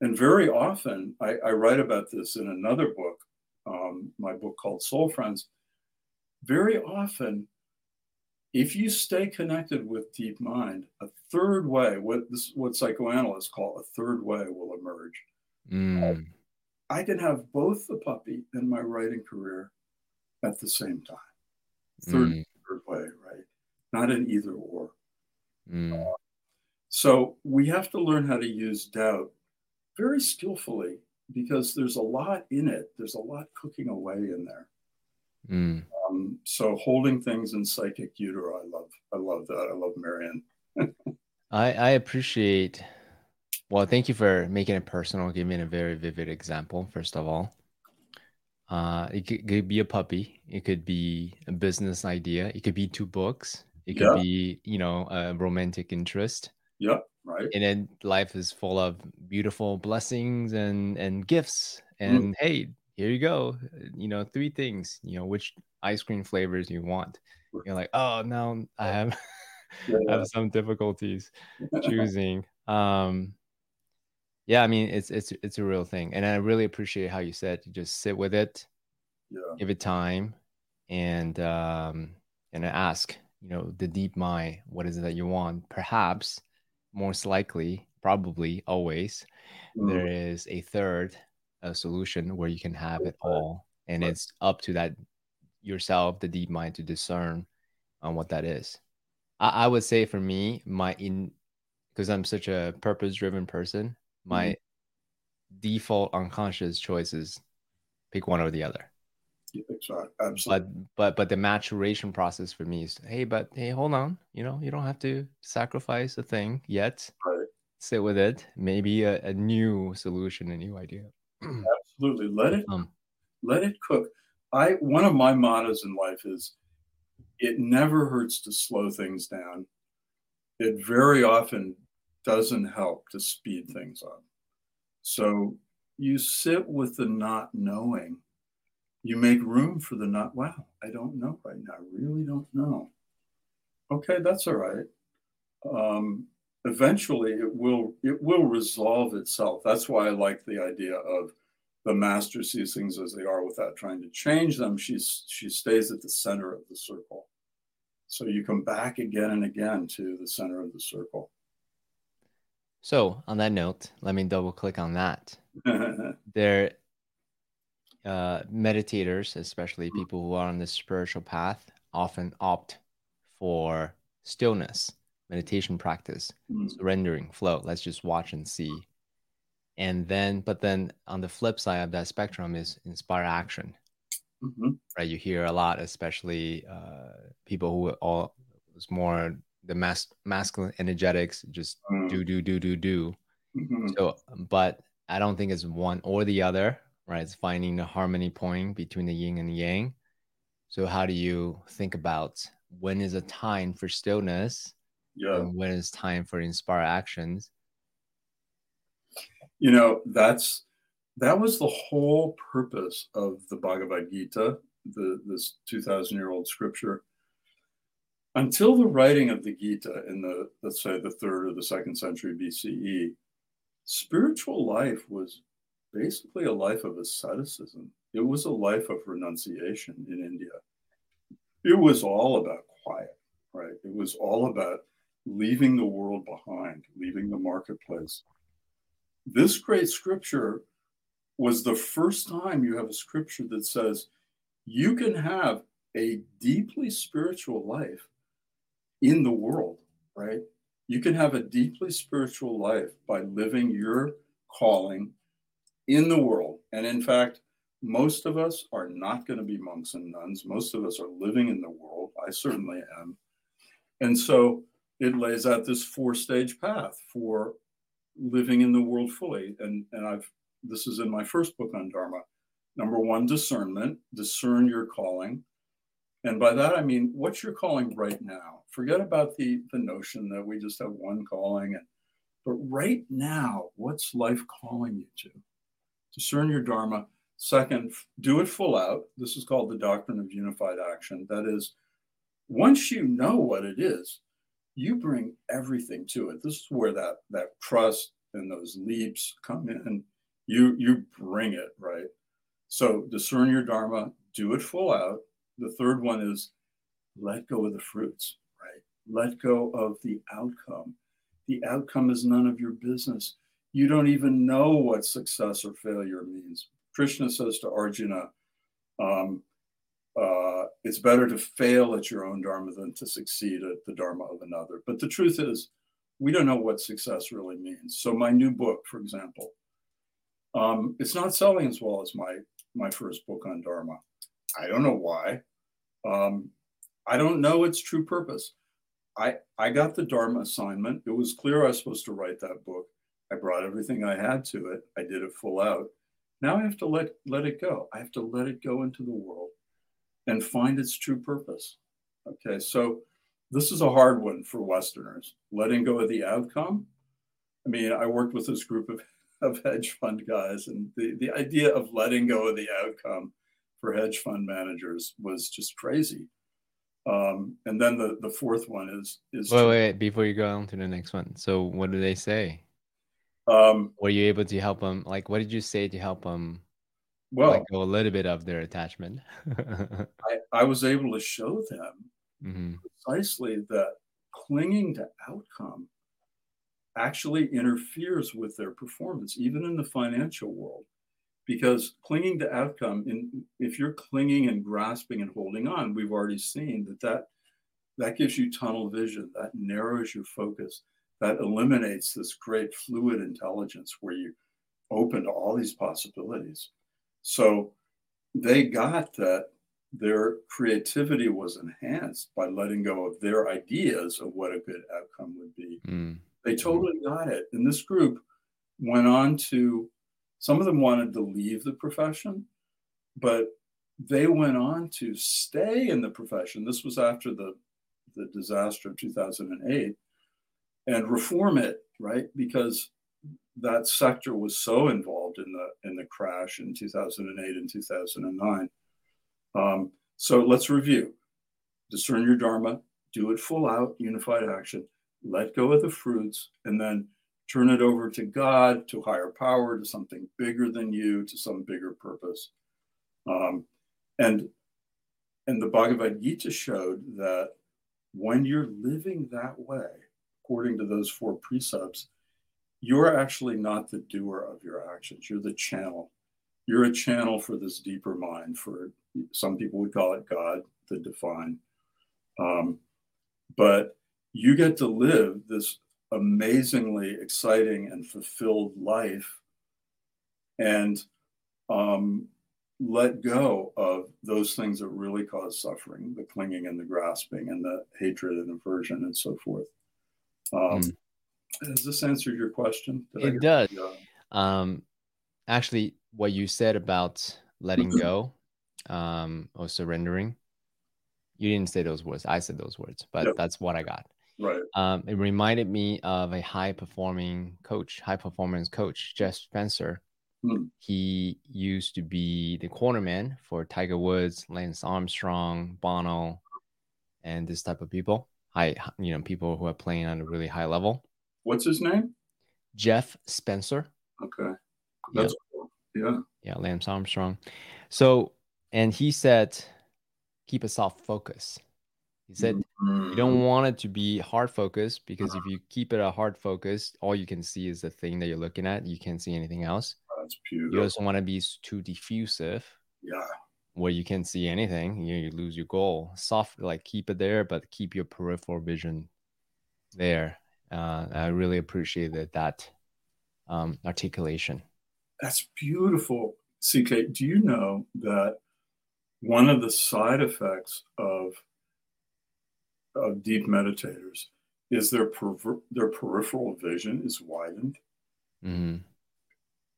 And very often, I, I write about this in another book, um, my book called Soul Friends very often, if you stay connected with deep mind, a third way, what this what psychoanalysts call a third way, will emerge. Mm. I can have both the puppy and my writing career at the same time. Third, mm. third way, right? Not an either or. Mm. Uh, so we have to learn how to use doubt very skillfully because there's a lot in it. There's a lot cooking away in there. Mm. Um, so holding things in psychic utero, I love. I love that. I love Marion. (laughs) I I appreciate. Well, thank you for making it personal, giving a very vivid example. First of all, uh, it could, could be a puppy. It could be a business idea. It could be two books. It could yeah. be, you know, a romantic interest. Yeah, right. And then life is full of beautiful blessings and and gifts. Mm. And mm. hey, here you go. You know, three things. You know, which ice cream flavors you want. You're like, oh no, I have. (laughs) I have some difficulties (laughs) choosing. Um, yeah, I mean, it's it's it's a real thing, and I really appreciate how you said you just sit with it, yeah. give it time, and um, and ask, you know, the deep mind, what is it that you want? Perhaps, most likely, probably, always, mm. there is a third a solution where you can have it all and right. it's up to that yourself the deep mind to discern on what that is I, I would say for me my in because i'm such a purpose driven person my mm-hmm. default unconscious choices pick one or the other Absolutely. But but but the maturation process for me is hey, but hey, hold on. You know, you don't have to sacrifice a thing yet. Right. Sit with it. Maybe a, a new solution, a new idea. (clears throat) Absolutely. Let it um, let it cook. I one of my mottos in life is it never hurts to slow things down. It very often doesn't help to speed things up. So you sit with the not knowing. You make room for the not, wow, I don't know right now. I really don't know. Okay, that's all right. Um, eventually it will it will resolve itself. That's why I like the idea of the master sees things as they are without trying to change them. She's she stays at the center of the circle. So you come back again and again to the center of the circle. So on that note, let me double click on that. (laughs) there uh, meditators, especially people who are on the spiritual path, often opt for stillness, meditation practice, mm-hmm. surrendering, flow. Let's just watch and see. And then, but then on the flip side of that spectrum is inspire action. Mm-hmm. Right, you hear a lot, especially uh, people who are all was more the mas- masculine energetics, just mm. do do do do do. Mm-hmm. So, but I don't think it's one or the other. Right, it's finding the harmony point between the yin and the yang. So, how do you think about when is a time for stillness? Yeah. When is time for inspire actions? You know, that's that was the whole purpose of the Bhagavad Gita, the this 2000 year old scripture. Until the writing of the Gita in the, let's say, the third or the second century BCE, spiritual life was basically a life of asceticism. It was a life of renunciation in India. It was all about quiet, right? It was all about leaving the world behind, leaving the marketplace. This great scripture was the first time you have a scripture that says you can have a deeply spiritual life in the world, right? You can have a deeply spiritual life by living your calling in the world. And in fact, most of us are not going to be monks and nuns. Most of us are living in the world. I certainly am. And so it lays out this four stage path for living in the world fully. And, and I've this is in my first book on Dharma. Number one, discernment, discern your calling. And by that, I mean, what's your calling right now? Forget about the, the notion that we just have one calling. And, but right now, what's life calling you to? Discern your Dharma. Second, do it full out. This is called the doctrine of unified action. That is, once you know what it is, you bring everything to it. This is where that, that trust and those leaps come in. You you bring it right? So discern your dharma do it full out. The third one is let go of the fruits right? Let go of the outcome. The outcome is none of your business. You don't even know what success or failure means. Krishna says to arjuna um, uh, it's better to fail at your own dharma than to succeed at the dharma of another but the truth is we don't know what success really means so my new book for example um, it's not selling as well as my my first book on Dharma. I don't know why. Um, I don't know its true purpose. I I got the Dharma assignment. It was clear I was supposed to write that book. I brought everything I had to it. I did it full out. Now I have to let let it go. I have to let it go into the world and find its true purpose. Okay, so this is a hard one for Westerners. Letting go of the outcome. I mean, I worked with this group of (laughs) of hedge fund guys. And the, the idea of letting go of the outcome for hedge fund managers was just crazy. Um, and then the, the fourth one is is wait, wait, before you go on to the next one. So what do they say? Um, Were you able to help them? Like, what did you say to help them? Well, let go a little bit of their attachment. (laughs) I, I was able to show them mm-hmm. precisely that clinging to outcome actually interferes with their performance, even in the financial world. Because clinging to outcome, in, if you're clinging and grasping and holding on, we've already seen that, that that gives you tunnel vision, that narrows your focus, that eliminates this great fluid intelligence where you open to all these possibilities. So they got that their creativity was enhanced by letting go of their ideas of what a good outcome would be. Mm. They totally got it. And this group went on to, some of them wanted to leave the profession, but they went on to stay in the profession. This was after the, the disaster of 2008. and reform it, right? Because that sector was so involved in the in the crash in 2008 and 2009. Um, so let's review: discern your dharma, do it full out, unified action, let go of the fruits, and then turn it over to God, to higher power, to something bigger than you, to some bigger purpose. Um, and and the Bhagavad Gita showed that when you're living that way, according to those four precepts, you're actually not the doer of your actions. You're the channel. You're a channel for this deeper mind. For some people would call it God, the divine. Um, but you get to live this amazingly exciting and fulfilled life and um, let go of those things that really cause suffering the clinging and the grasping and the hatred and aversion and so forth um, mm. Has this answered your question Did it does um, actually what you said about letting (clears throat) go um, or surrendering you didn't say those words i said those words but yep. that's what i got Right. Um, it reminded me of a high performing coach, high performance coach, Jeff Spencer. Mm. He used to be the cornerman for Tiger Woods, Lance Armstrong, Bono, and this type of people. High, you know, people who are playing on a really high level. What's his name? Jeff Spencer. Okay. That's yeah. cool. Yeah. Yeah, Lance Armstrong. So, and he said, keep a soft focus. He said mm-hmm. you don't want it to be hard focus because if you keep it a hard focus, all you can see is the thing that you're looking at. You can't see anything else. That's beautiful. You also want to be too diffusive. Yeah. Where you can't see anything, you, you lose your goal. Soft, like keep it there, but keep your peripheral vision there. Uh, I really appreciated that um, articulation. That's beautiful. CK, do you know that one of the side effects of of deep meditators is their per- their peripheral vision is widened. Mm-hmm.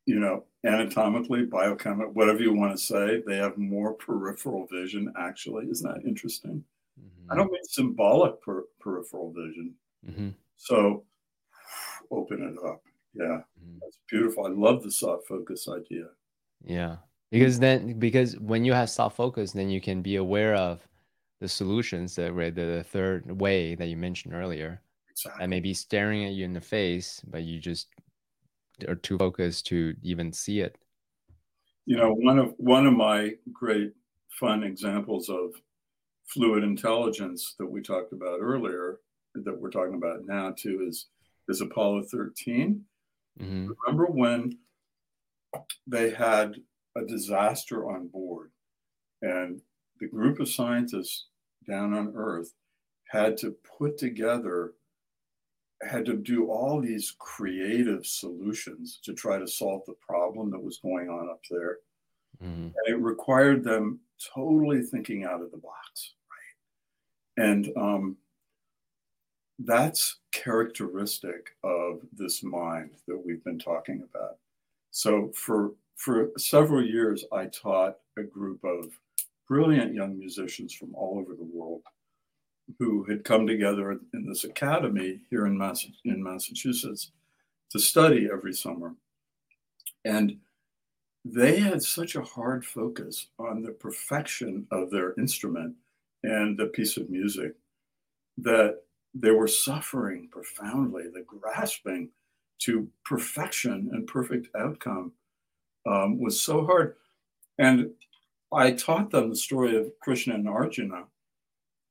You know, anatomically, biochemically, whatever you want to say, they have more peripheral vision. Actually, isn't that interesting? Mm-hmm. I don't mean symbolic per- peripheral vision. Mm-hmm. So, open it up. Yeah, mm-hmm. that's beautiful. I love the soft focus idea. Yeah, because then because when you have soft focus, then you can be aware of the solutions that were the third way that you mentioned earlier exactly. and maybe staring at you in the face but you just are too focused to even see it you know one of one of my great fun examples of fluid intelligence that we talked about earlier that we're talking about now too is is apollo 13 mm-hmm. remember when they had a disaster on board and the group of scientists down on Earth had to put together, had to do all these creative solutions to try to solve the problem that was going on up there. Mm-hmm. And it required them totally thinking out of the box, right? And um, that's characteristic of this mind that we've been talking about. So for for several years, I taught a group of brilliant young musicians from all over the world who had come together in this academy here in, Mass- in Massachusetts to study every summer. And they had such a hard focus on the perfection of their instrument and the piece of music that they were suffering profoundly. The grasping to perfection and perfect outcome um, was so hard. And I taught them the story of Krishna and Arjuna,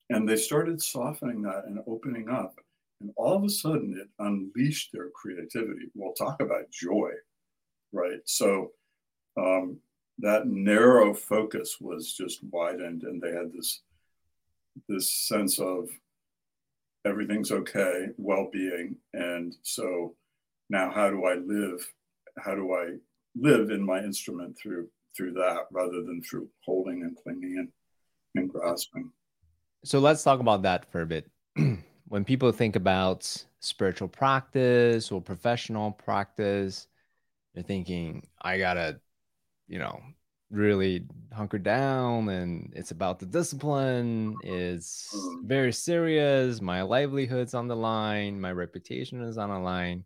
and they started softening that and opening up. And all of a sudden, it unleashed their creativity. We'll talk about joy, right? So um, that narrow focus was just widened, and they had this this sense of everything's okay, well-being, and so now how do I live? How do I live in my instrument through through that rather than through holding and clinging and, and grasping. So let's talk about that for a bit. (clears throat) when people think about spiritual practice or professional practice, they're thinking, I gotta, you know, really hunker down and it's about the discipline it's mm. very serious my livelihood's on the line my reputation is on the line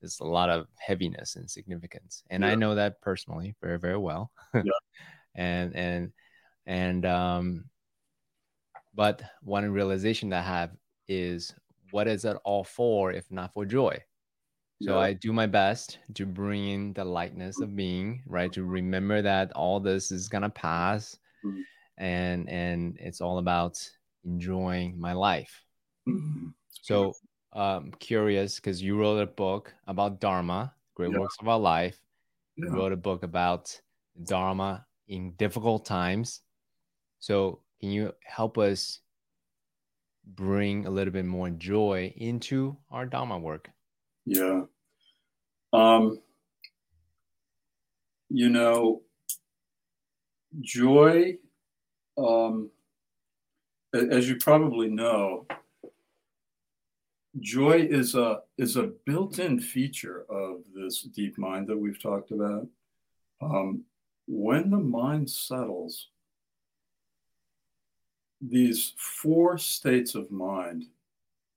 there's a lot of heaviness and significance and yeah. i know that personally very very well yeah. (laughs) and and and um but one realization that i have is what is it all for if not for joy so yeah. I do my best to bring in the lightness of being, right? To remember that all this is gonna pass, mm-hmm. and and it's all about enjoying my life. Mm-hmm. So um curious because you wrote a book about Dharma, great yeah. works of our life. Yeah. You wrote a book about Dharma in difficult times. So can you help us bring a little bit more joy into our Dharma work? Yeah. Um, you know, joy, um, as you probably know, joy is a is a built-in feature of this deep mind that we've talked about. Um, when the mind settles, these four states of mind,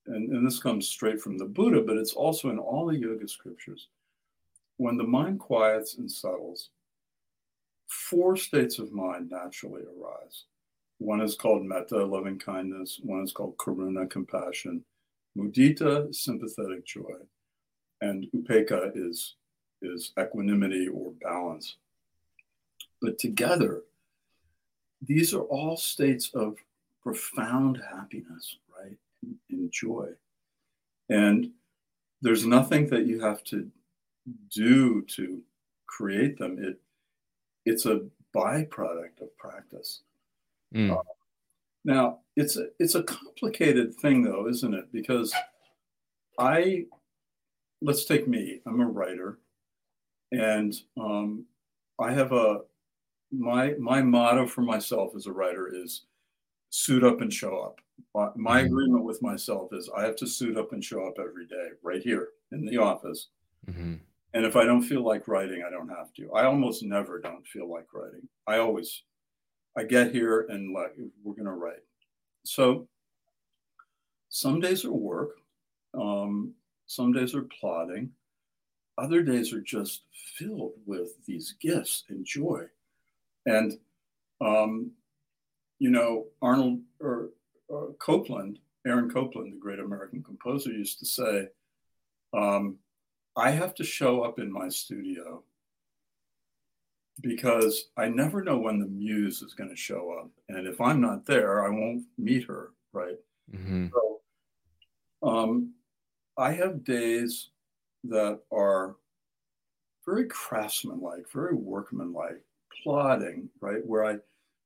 and, and this comes straight from the Buddha, but it's also in all the yoga scriptures when the mind quiets and settles, four states of mind naturally arise. One is called metta, loving kindness. One is called karuna, compassion. Mudita, sympathetic joy. And upekkha is, is equanimity or balance. But together, these are all states of profound happiness, right? And joy. And there's nothing that you have to do to create them. It it's a byproduct of practice. Mm. Uh, now it's a it's a complicated thing though, isn't it? Because I let's take me. I'm a writer, and um, I have a my my motto for myself as a writer is suit up and show up. My mm agreement with myself is I have to suit up and show up every day, right here in the office. Mm-hmm. And if I don't feel like writing, I don't have to. I almost never don't feel like writing. I always, I get here and like, we're going to write. So some days are work, um, some days are plotting, other days are just filled with these gifts and joy. And, um, you know, Arnold or, or Copland, Aaron Copland, the great American composer, used to say, um, I have to show up in my studio because I never know when the muse is going to show up. And if I'm not there, I won't meet her, right? Mm-hmm. So um, I have days that are very craftsmanlike, very workmanlike, plodding, right? Where I,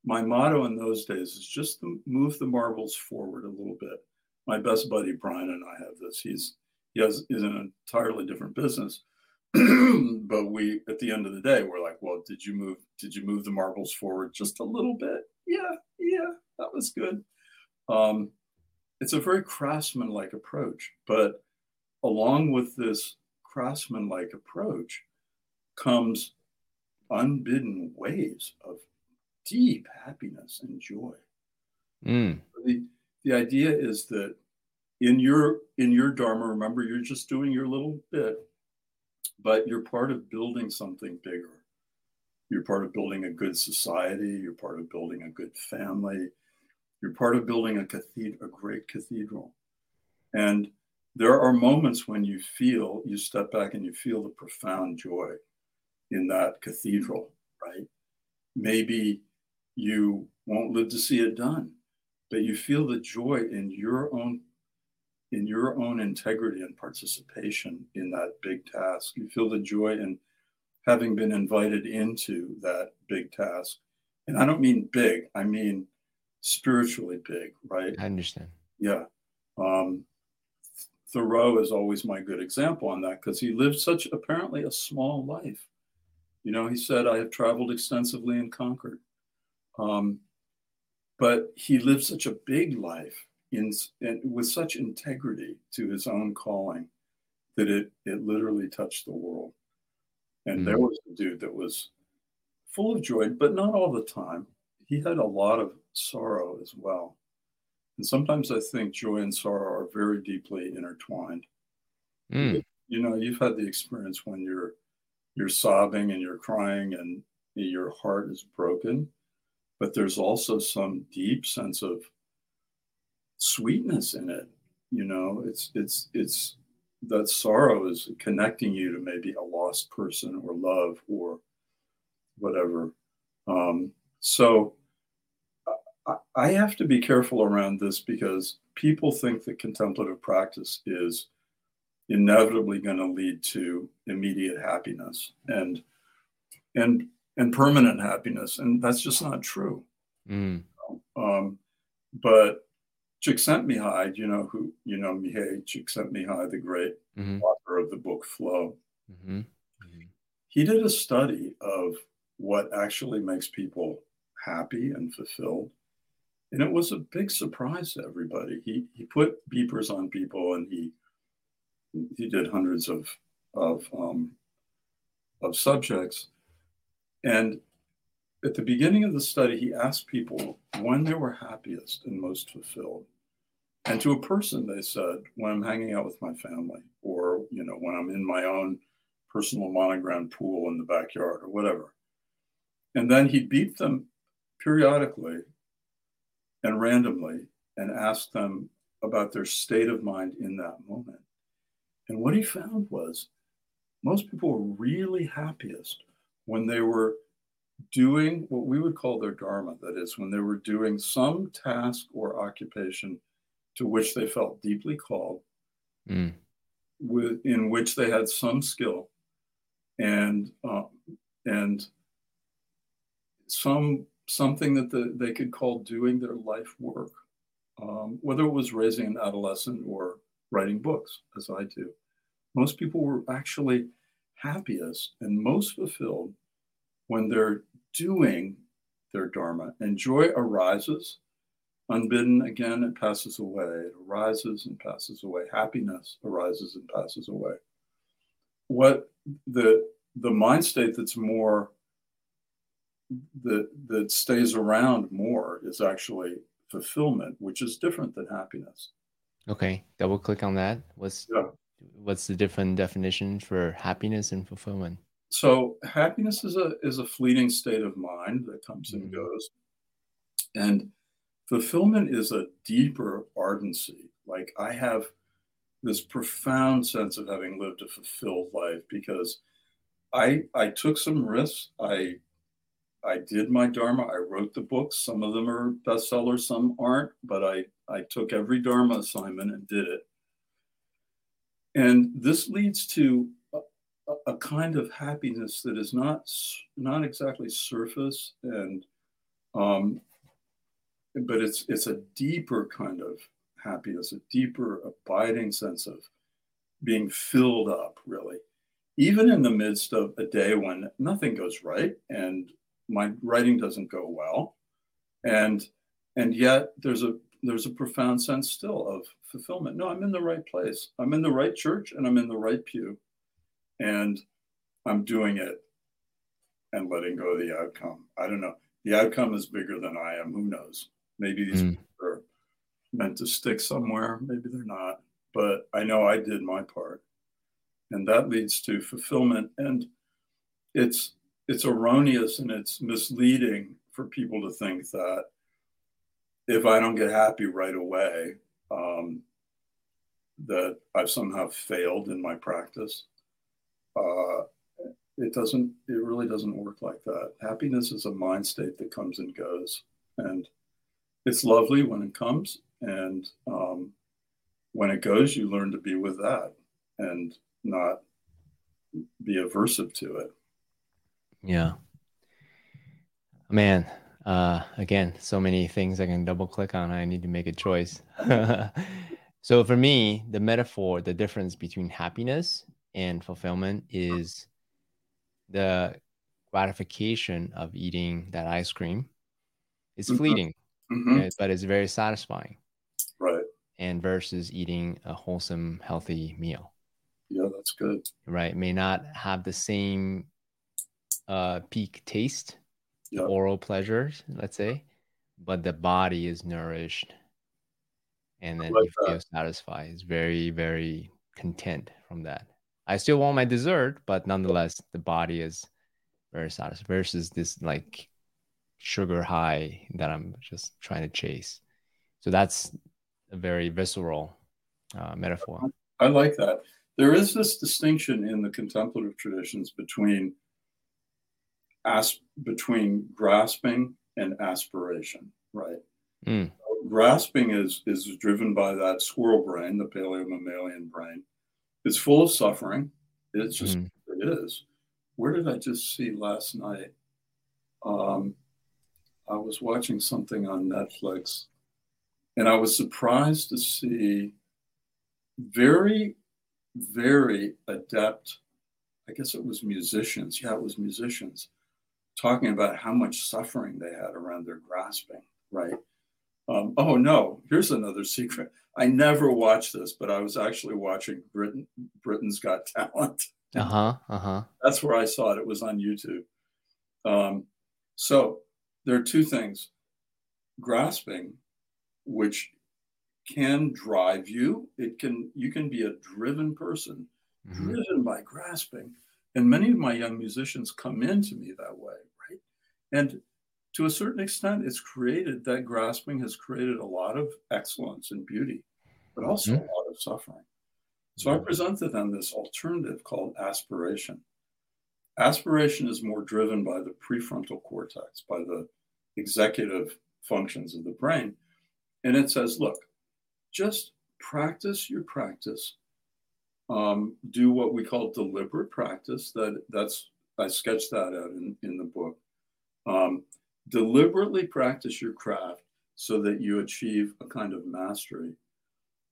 my motto in those days is just to move the marbles forward a little bit. My best buddy Brian and I have this. He's he has is an entirely different business. (clears throat) but we at the end of the day we're like, well, did you move did you move the marbles forward just a little bit? Yeah, yeah, that was good. Um, it's a very craftsman-like approach, but along with this craftsman-like approach comes unbidden ways of deep happiness and joy. Mm. The, the idea is that in your in your dharma remember you're just doing your little bit but you're part of building something bigger. You're part of building a good society. You're part of building a good family. You're part of building a cathedral a great cathedral. And there are moments when you feel you step back and you feel the profound joy in that cathedral right? Maybe you won't live to see it done but you feel the joy in your own in your own integrity and participation in that big task. You feel the joy in having been invited into that big task. And I don't mean big, I mean spiritually big, right? I understand. Yeah. Um, Thoreau is always my good example on that because he lived such apparently a small life. You know, he said, I have traveled extensively and conquered. Um, but he lived such a big life in, in, with such integrity to his own calling that it it literally touched the world. And mm there was a dude that was full of joy, but not all the time. He had a lot of sorrow as well. And sometimes I think joy and sorrow are very deeply intertwined. Mm. You know, you've had the experience when you're you're sobbing and you're crying and your heart is broken, but there's also some deep sense of sweetness in it. You know, it's it's it's that sorrow is connecting you to maybe a lost person or love or whatever. Um, so I, I have to be careful around this because people think that contemplative practice is inevitably going to lead to immediate happiness and and and permanent happiness and that's just not true mm. um, but Csikszentmihalyi, you know who you know Mihaly Csikszentmihalyi, the great mm-hmm. author of the book Flow. Mm-hmm. Mm-hmm. He did a study of what actually makes people happy and fulfilled, and it was a big surprise to everybody. He he put beepers on people, and he he did hundreds of of um, of subjects, and at the beginning of the study, he asked people when they were happiest and most fulfilled. And to a person, they said, when I'm hanging out with my family, or you know, when I'm in my own personal monogram pool in the backyard, or whatever. And then he beat them periodically and randomly and asked them about their state of mind in that moment. And what he found was most people were really happiest when they were doing what we would call their dharma that is when they were doing some task or occupation to which they felt deeply called, mm. with, in which they had some skill and uh, and some something that the, they could call doing their life work, um, whether it was raising an adolescent or writing books, as I do. Most people were actually happiest and most fulfilled when they're doing their dharma, and joy arises Unbidden, again, it passes away. It arises and passes away. Happiness arises and passes away. What the the mind state that's more that that stays around more is actually fulfillment, which is different than happiness. Okay, double click on that. What's yeah. What's the different definition for happiness and fulfillment? So happiness is a is a fleeting state of mind that comes mm-hmm. and goes, and fulfillment is a deeper ardency. Like I have this profound sense of having lived a fulfilled life because I I took some risks. I I did my dharma. I wrote the books. Some of them are bestsellers, some aren't. But I I took every dharma assignment and did it. And this leads to a, a kind of happiness that is not not exactly surface and um, but it's it's a deeper kind of happiness, a deeper abiding sense of being filled up, really. Even in the midst of a day when nothing goes right and my writing doesn't go well, and and yet there's a there's a profound sense still of fulfillment. No, I'm in the right place. I'm in the right church and I'm in the right pew. And I'm doing it and letting go of the outcome. I don't know. The outcome is bigger than I am. Who knows? Maybe these mm. are meant to stick somewhere. Maybe they're not. But I know I did my part. And that leads to fulfillment. And it's it's erroneous and it's misleading for people to think that if I don't get happy right away, um, that I've somehow failed in my practice. Uh, it doesn't. It really doesn't work like that. Happiness is a mind state that comes and goes, and it's lovely when it comes, and um, when it goes, you learn to be with that and not be aversive to it. Yeah, man. Uh, again, so many things I can double click on. I need to make a choice. (laughs) so for me, the metaphor, the difference between happiness and fulfillment is the gratification of eating that ice cream. It's mm-hmm. fleeting mm-hmm. but it's very satisfying. Right. And versus eating a wholesome, healthy meal. Yeah, that's good. Right. May not have the same uh, peak taste yep. oral pleasures, let's say, but the body is nourished and then like you feel that. satisfied. It's very, very content from that. I still want my dessert, but nonetheless, the body is very satisfied versus this like sugar high that I'm just trying to chase. So that's a very visceral uh, metaphor. I like that. There is this distinction in the contemplative traditions between as between grasping and aspiration, right? Mm. Grasping is is driven by that squirrel brain, the paleo mammalian brain. It's full of suffering. It's just mm. it is. Where did I just see last night? Um, I was watching something on Netflix, and I was surprised to see very, very adept. I guess it was musicians. Yeah, it was musicians talking about how much suffering they had around their grasping, right? Um, oh no, here's another (laughs) secret. I never watched this, but I was actually watching Britain Britain's Got Talent. (laughs) Uh-huh. Uh-huh. That's where I saw it. It was on YouTube. Um, so there are two things. Grasping, which can drive you. It can you can be a driven person, mm-hmm. driven by grasping. And many of my young musicians come into me that way, right? And to a certain extent, it's created that grasping has created a lot of excellence and beauty, but also mm-hmm. a lot of suffering. So I present to them this alternative called aspiration. Aspiration is more driven by the prefrontal cortex, by the executive functions of the brain. And it says, look, just practice your practice. Um, do what we call deliberate practice. That that's I sketched that out in, in the book. Um, deliberately practice your craft so that you achieve a kind of mastery.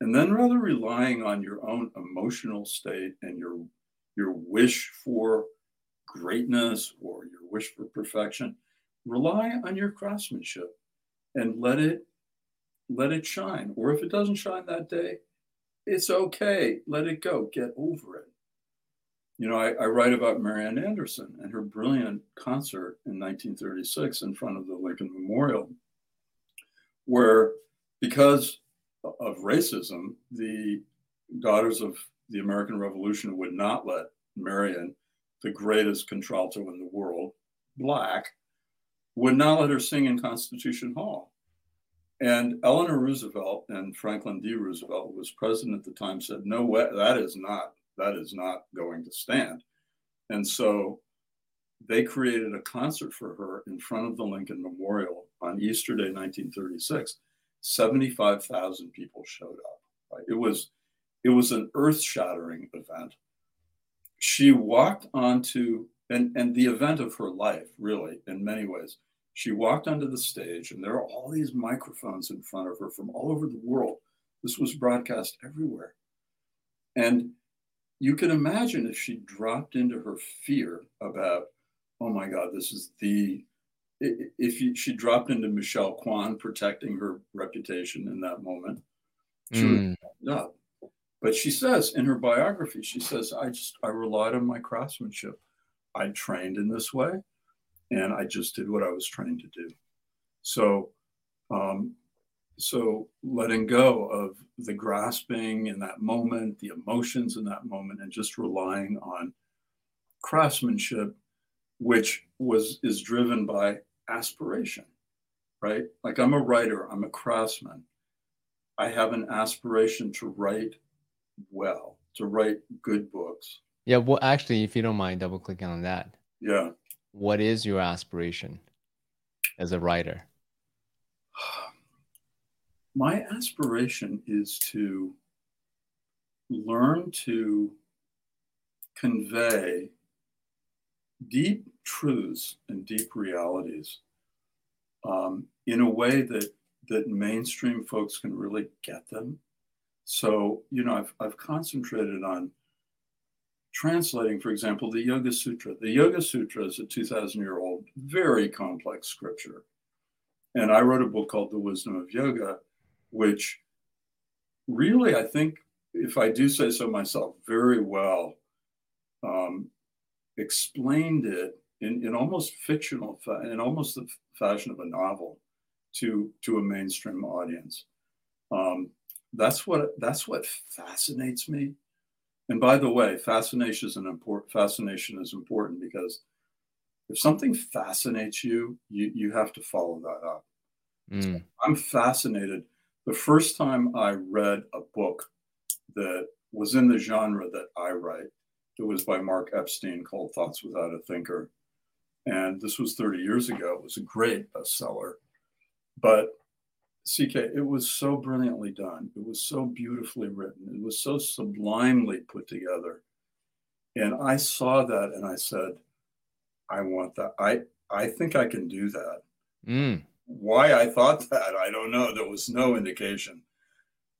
And then rather relying on your own emotional state and your your wish for greatness or your wish for perfection, rely on your craftsmanship and let it let it shine. Or if it doesn't shine that day, it's okay. Let it go. Get over it. You know, I, I, write about Marian Anderson and her brilliant concert in 1936 in front of the Lincoln Memorial, where because of racism, the daughters of the American Revolution would not let Marian, the greatest contralto in the world, black, would not let her sing in Constitution Hall. And Eleanor Roosevelt and Franklin D. Roosevelt, who was president at the time, said, "No way, that is not that is not going to stand." And so they created a concert for her in front of the Lincoln Memorial on Easter Day, 1936. 75,000 people showed up. Right? It was it was an earth-shattering event. She walked onto and and the event of her life, really, in many ways she walked onto the stage, and there are all these microphones in front of her from all over the world. This was broadcast everywhere. And you can imagine if she dropped into her fear about, oh my God, this is the, if she dropped into Michelle Kwan protecting her reputation in that moment, she mm. would up. But she says in her biography, she says, I just, I relied on my craftsmanship. I trained in this way and I just did what I was trained to do. So, um, so letting go of the grasping in that moment, the emotions in that moment, and just relying on craftsmanship, which was is driven by aspiration, right? Like I'm a writer, I'm a craftsman. I have an aspiration to write well, to write good books. Yeah, well, actually, if you don't mind double clicking on that. Yeah what is your aspiration as a writer? My aspiration is to learn to convey deep truths and deep realities um, in a way that that mainstream folks can really get them. So, you know, I've, I've concentrated on translating, for example, the Yoga Sutra. The Yoga Sutra is a 2,000 year old, very complex scripture. And I wrote a book called The Wisdom of Yoga, which really, I think, if I do say so myself, very well um, explained it in, in almost fictional, in almost the fashion of a novel to, to a mainstream audience. Um, that's what that's what fascinates me. And by the way, fascination is an important fascination is important because if something fascinates you, you you have to follow that up. Mm. I'm fascinated. The first time I read a book that was in the genre that I write, it was by Mark Epstein called Thoughts Without a Thinker. And this was 30 years ago. It was a great bestseller. But CK, it was so brilliantly done. It was so beautifully written. It was so sublimely put together. And I saw that and I said, I want that. I, I think I can do that. Mm. Why I thought that, I don't know. There was no indication.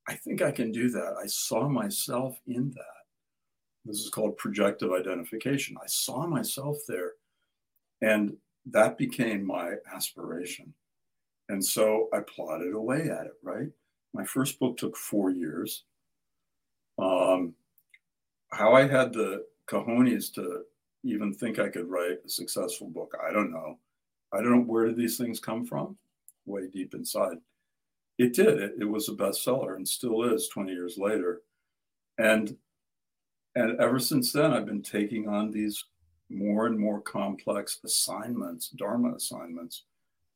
I think I can do that. I saw myself in that. This is called projective identification. I saw myself there. And that became my aspiration. And so I plodded away at it, right? My first book took four years. Um, how I had the cojones to even think I could write a successful book, I don't know. I don't know where did these things come from? Way deep inside. It did. It, it was a bestseller and still is 20 years later. And and ever since then, I've been taking on these more and more complex assignments, Dharma assignments,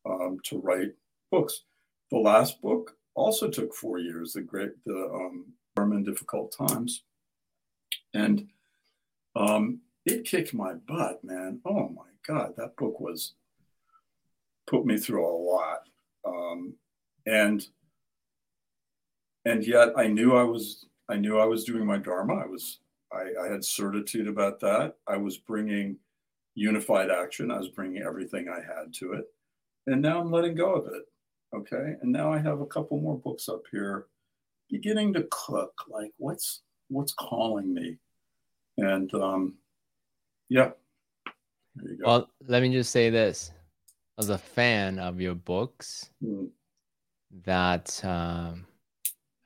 um, to write books. The last book also took four years, the great, the um, in Difficult Times. And um, it kicked my butt, man. Oh my God, that book was, put me through a lot. Um, and, and yet I knew I was, I knew I was doing my Dharma. I was, I, I had certitude about that. I was bringing unified action. I was bringing everything I had to it. And now I'm letting go of it. Okay. And now I have a couple more books up here beginning to cook. Like what's what's calling me? And um yeah. Well, let me just say this. As a fan of your books, mm. that um,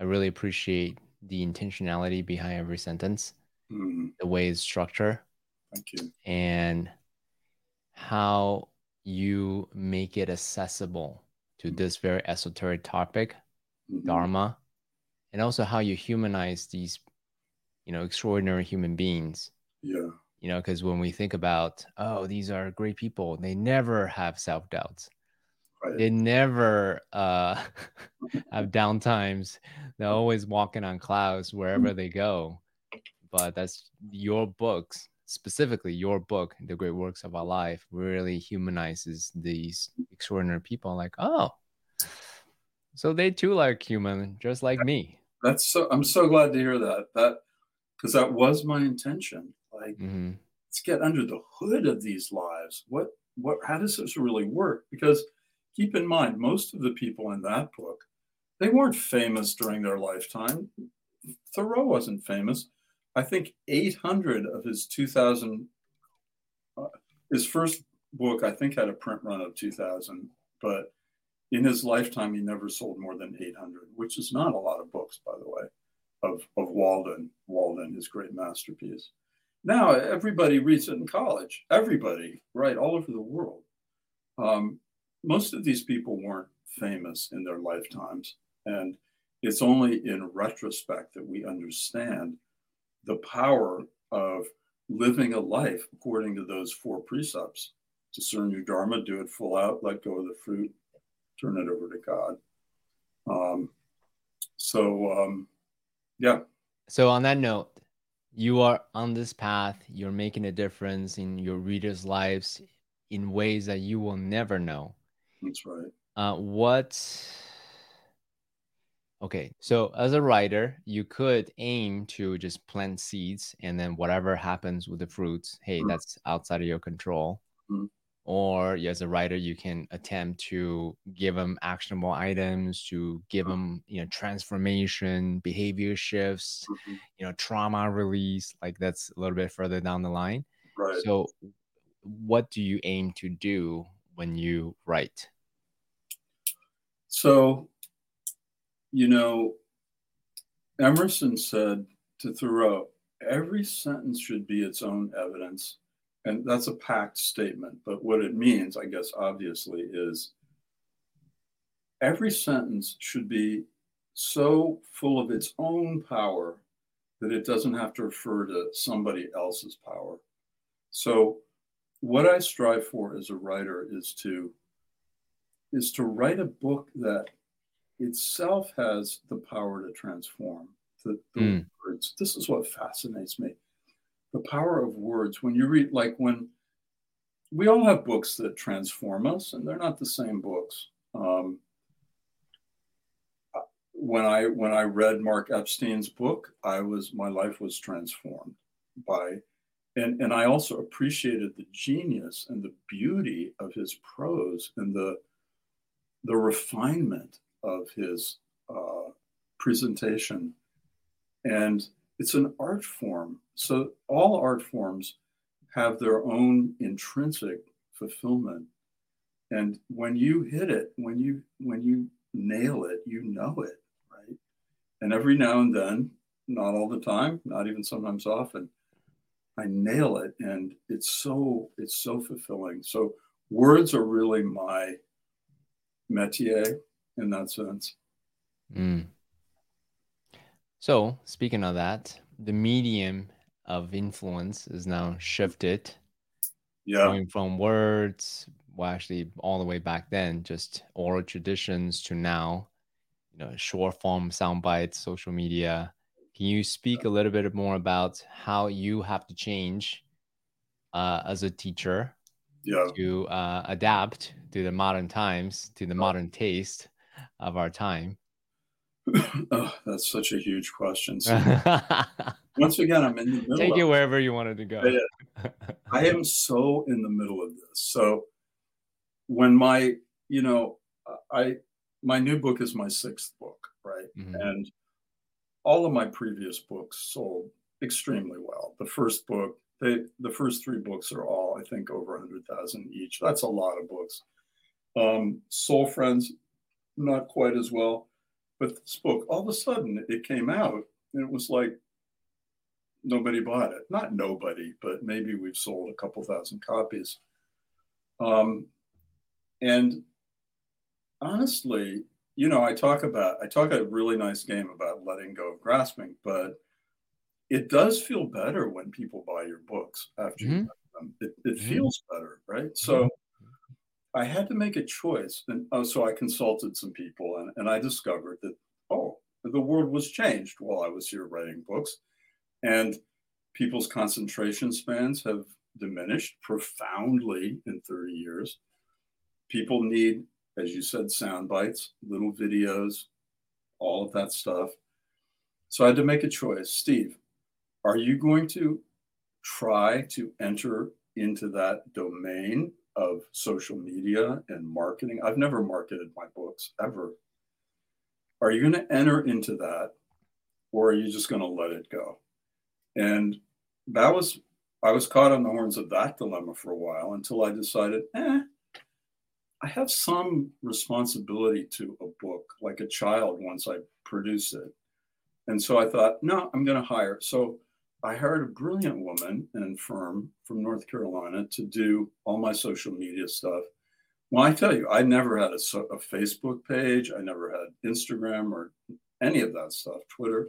I really appreciate the intentionality behind every sentence, mm. the way it's structured. Thank you. And how you make it accessible to this very esoteric topic, mm-hmm. Dharma, and also how you humanize these, you know, extraordinary human beings. Yeah. You know, because when we think about, oh, these are great people, they never have self doubts. Right. They never uh, (laughs) have down times. They're always walking on clouds wherever mm-hmm. they go. But that's your books specifically your book, The Great Works of Our Life, really humanizes these extraordinary people. Like, oh, so they too like human, just like me. That's so. I'm so glad to hear that. That because that was my intention. Like, mm-hmm. let's get under the hood of these lives. What, what, how does this really work? Because keep in mind, most of the people in that book, they weren't famous during their lifetime. Thoreau wasn't famous. I think 800 of his 2000, uh, his first book, I think, had a print run of 2000, but in his lifetime, he never sold more than 800, which is not a lot of books, by the way, of, of Walden, Walden, his great masterpiece. Now, everybody reads it in college, everybody, right, all over the world. Um, most of these people weren't famous in their lifetimes. And it's only in retrospect that we understand the power of living a life according to those four precepts. Discern your dharma, do it full out, let go of the fruit, turn it over to God. Um, so, um, yeah. So, on that note, you are on this path, you're making a difference in your readers' lives in ways that you will never know. That's right. Uh, what Okay, so as a writer, you could aim to just plant seeds and then whatever happens with the fruits, hey, mm-hmm. that's outside of your control. Mm-hmm. Or as a writer, you can attempt to give them actionable items, to give them, you know, transformation, behavior shifts, mm-hmm. you know, trauma release. Like that's a little bit further down the line. Right. So, what do you aim to do when you write? So you know, Emerson said to Thoreau, every sentence should be its own evidence, and that's a packed statement, but what it means, I guess, obviously, is every sentence should be so full of its own power that it doesn't have to refer to somebody else's power. So what I strive for as a writer is to is to write a book that itself has the power to transform the, the mm. words. This is what fascinates me. The power of words. When you read, like when we all have books that transform us, and they're not the same books. Um, when I when I read Mark Epstein's book, I was my life was transformed by and and I also appreciated the genius and the beauty of his prose and the the refinement of his uh, presentation. And it's an art form. So all art forms have their own intrinsic fulfillment. And when you hit it, when you when you nail it, you know it, right? And every now and then, not all the time, not even sometimes often, I nail it and it's so it's so fulfilling. So words are really my métier in that sense. Mm. So, speaking of that, the medium of influence is now shifted. Yeah. Going from words, well, actually, all the way back then, just oral traditions to now, you know, short form sound bites, social media. Can you speak a little bit more about how you have to change uh, as a teacher yeah. to uh, adapt to the modern times, to the modern taste of our time? (coughs) oh, that's such a huge question. (laughs) So, once again, I'm in the middle. Take it wherever you wanted to go. I am so in the middle of this. So when my, you know, I my new book is my sixth book, right? Mm-hmm. And all of my previous books sold extremely well. The first book, they, the first three books are all, I think, over 100,000 each. That's a lot of books. Um, Soul Friends not quite as well. But this book, all of a sudden, it came out and it was like nobody bought it. Not nobody, but maybe we've sold a couple thousand copies. Um, and honestly, you know, I talk about I talk a really nice game about letting go of grasping, but it does feel better when people buy your books after mm-hmm. you them. It, it mm-hmm. feels better, right? So I had to make a choice. And oh, so I consulted some people and, and I discovered that, oh, the world was changed while I was here writing books. And people's concentration spans have diminished profoundly in 30 years. People need, as you said, sound bites, little videos, all of that stuff. So I had to make a choice. Steve, are you going to try to enter into that domain of social media and marketing. I've never marketed my books ever. Are you going to enter into that or are you just going to let it go? And that was, I was caught on the horns of that dilemma for a while until I decided, eh, I have some responsibility to a book like a child once I produce it. And so I thought, no, I'm going to hire. So I hired a brilliant woman and firm from North Carolina to do all my social media stuff. Well, I tell you, I never had a, a, Facebook page. I never had Instagram or any of that stuff, Twitter.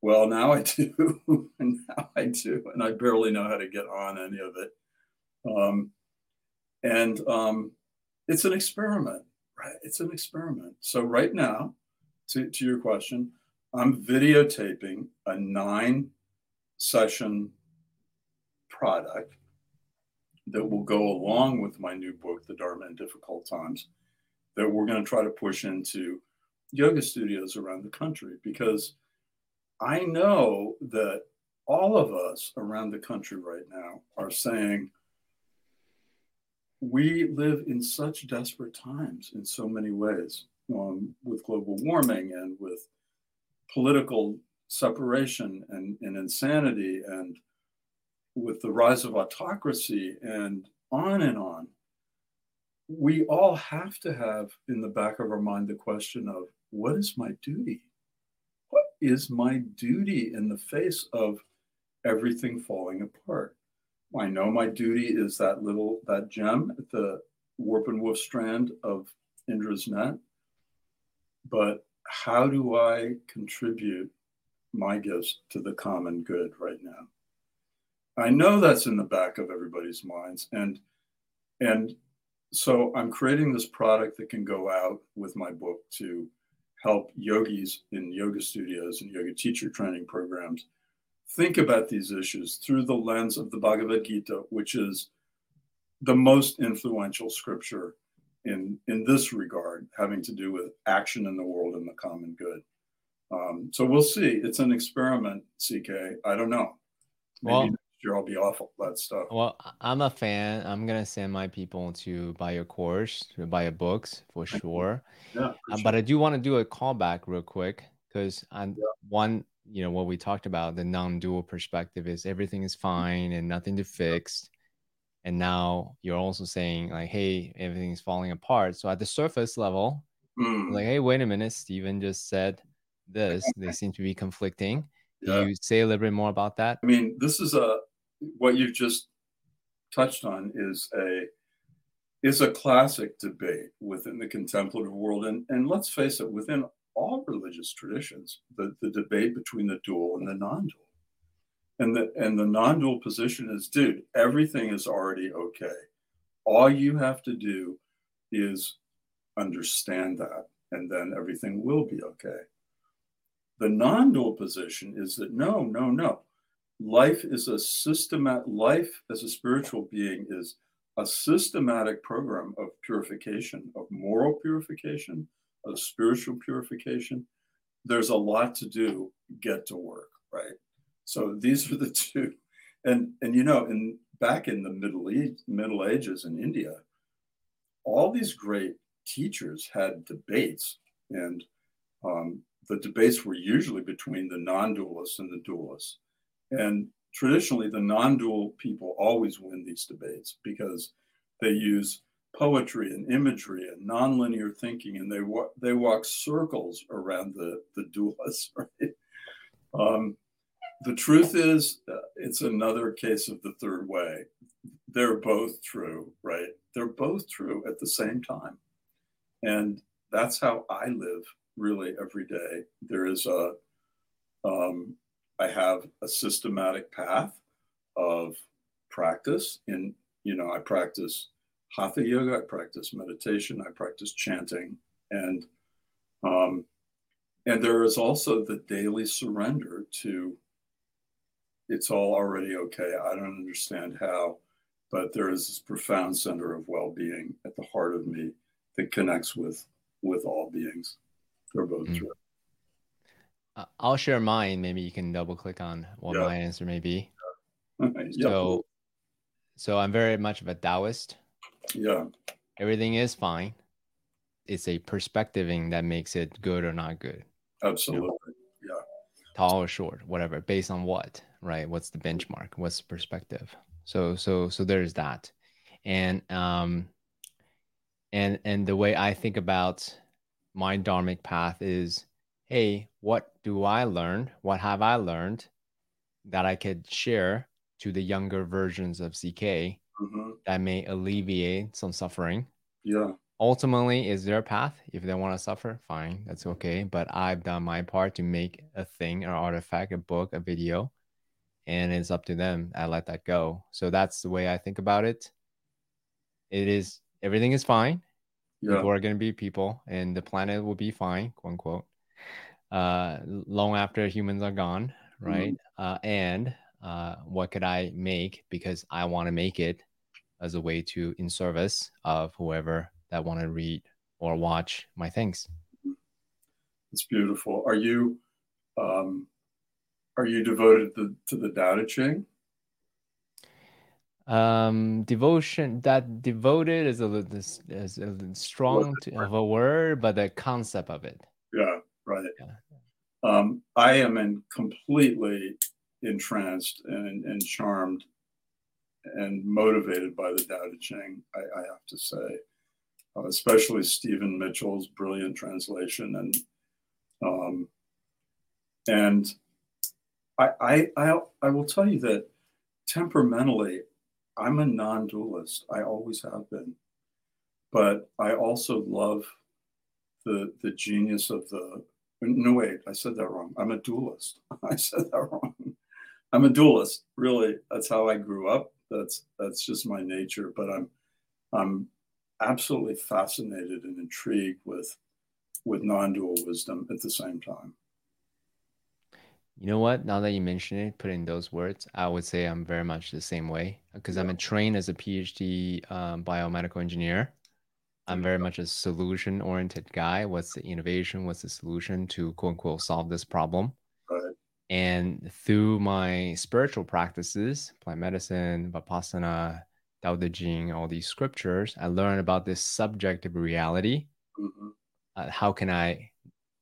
Well, now I (laughs) do. and now I do. And I barely know how to get on any of it. Um, and um, it's an experiment, right? It's an experiment. So, right now, to, to your question, I'm videotaping a nine session product that will go along with my new book, The Dharma in Difficult Times, that we're going to try to push into yoga studios around the country. Because I know that all of us around the country right now are saying we live in such desperate times in so many ways um, with global warming and with political separation and, and insanity and with the rise of autocracy and on and on, we all have to have in the back of our mind the question of what is my duty? What is my duty in the face of everything falling apart? I know my duty is that little that gem at the warp and woof strand of Indra's net. But how do I contribute my gifts to the common good right now? I know that's in the back of everybody's minds. And and so I'm creating this product that can go out with my book to help yogis in yoga studios and yoga teacher training programs think about these issues through the lens of the Bhagavad Gita, which is the most influential scripture in in this regard, having to do with action in the world and the common good. Um, so we'll see. It's an experiment, CK. I don't know. Maybe well, year I'll be awful that stuff. Well, I'm a fan. I'm gonna send my people to buy your course, to buy your books for sure. yeah, for uh, sure. but I do want to do a callback real quick because on yeah. one, you know, what we talked about the non-dual perspective is everything is fine and nothing to fix. And now you're also saying like, hey, everything's falling apart. So at the surface level, mm. like, hey, wait a minute, Stephen just said this. they seem to be conflicting. Yeah. Can you say a little bit more about that? I mean, this is a what you've just touched on is a is a classic debate within the contemplative world, and and let's face it, within all religious traditions, the, the debate between the dual and the non-dual. And the and the non-dual position is, dude, everything is already okay. All you have to do is understand that, and then everything will be okay. The non-dual position is that no, no, no. Life is a systematic life as a spiritual being is a systematic program of purification of moral purification of spiritual purification. There's a lot to do get to work right? So these are the two. And and you know in back in the middle east middle ages in india all these great teachers had debates and um, the debates were usually between the non-dualists and the dualists and traditionally, the non dual people always win these debates because they use poetry and imagery and nonlinear thinking, and they, wa- they walk circles around the, the dualists, (laughs) right? Um, the truth is, uh, it's another case of the third way. They're both true, right? They're both true at the same time. And that's how I live really every day. There is a, um, I have a systematic path of practice. In you know, I practice hatha yoga, I practice meditation, I practice chanting, and um, and there is also the daily surrender to it's all already okay. I don't understand how, but there is this profound center of well-being at the heart of me that connects with with all beings. They're both mm. true. I'll share mine. Maybe you can double click on what yeah. my answer may be. Yeah. So, so I'm very much of a Taoist. Yeah. Everything is fine. It's a perspectiving that makes it good or not good. Absolutely. You know? Yeah. Tall or short, whatever, based on what, right? What's the benchmark? What's the perspective? So, so, so there's that. And, um, and, and the way I think about my dharmic path is hey, what do I learn? What have I learned that I could share to the younger versions of CK mm-hmm. that may alleviate some suffering? Yeah. Ultimately, is their path. If they want to suffer, fine, that's okay. But I've done my part to make a thing, an artifact, a book, a video, and it's up to them. I let that go. So that's the way I think about it. It is everything is fine. Yeah. People are going to be people, and the planet will be fine, quote unquote uh, long after humans are gone, right? Mm-hmm. Uh, and uh, what could I make because I want to make it as a way to in service of whoever that want to read or watch my things. It's beautiful. Are you um, are you devoted to, to the Tao Te Ching? Um, devotion that devoted is a, is a strong to, of a word, but the concept of it. Yeah right? Yeah. Um, I am in completely entranced and, and charmed and motivated by the Tao Te Ching, I, I have to say, uh, especially Stephen Mitchell's brilliant translation. And um, and I, I, I, I will tell you that temperamentally, I'm a non-dualist. I always have been, but I also love the the genius of the. No wait, I said that wrong. I'm a dualist. (laughs) I said that wrong. I'm a dualist. Really, that's how I grew up. That's that's just my nature. But I'm I'm absolutely fascinated and intrigued with with non-dual wisdom at the same time. You know what? Now that you mention it, put in those words, I would say I'm very much the same way because yeah. I'm a trained as a PhD um, biomedical engineer. I'm very much a solution oriented guy. What's the innovation? What's the solution to quote unquote solve this problem? Right. And through my spiritual practices, plant medicine, Vipassana, Tao Te Ching, all these scriptures, I learned about this subjective reality. Mm-hmm. Uh, how can I,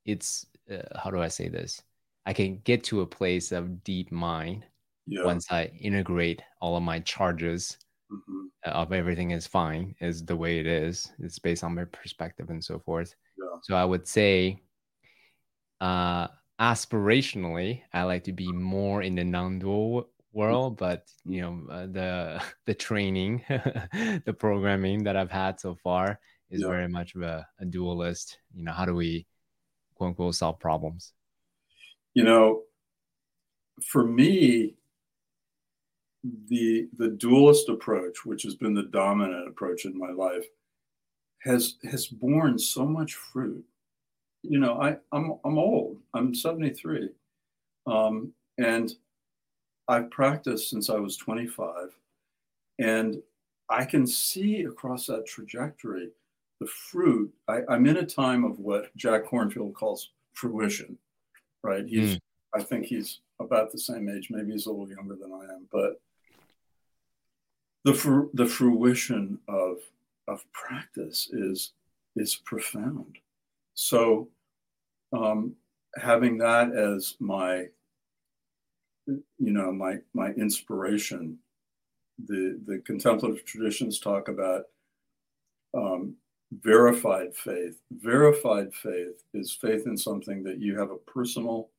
it's, uh, how do I say this? I can get to a place of deep mind yeah. once I integrate all of my charges mm-hmm. of everything is fine, is the way it is. It's based on my perspective and so forth. Yeah. So I would say, uh, aspirationally, I like to be more in the non-dual world, but you know, uh, the (laughs) the training, (laughs) the programming that I've had so far is yeah. very much of a, a dualist. You know, how do we quote unquote solve problems? You know, for me, the the dualist approach, which has been the dominant approach in my life, has has borne so much fruit. You know, I I'm I'm old. I'm 73, um, and I've practiced since I was 25, and I can see across that trajectory the fruit. I, I'm in a time of what Jack Kornfield calls fruition, right? He's mm. I think he's about the same age. Maybe he's a little younger than I am, but the fr- the fruition of of practice is is profound. So, um, having that as my you know my my inspiration, the the contemplative traditions talk about um, verified faith. Verified faith is faith in something that you have a personal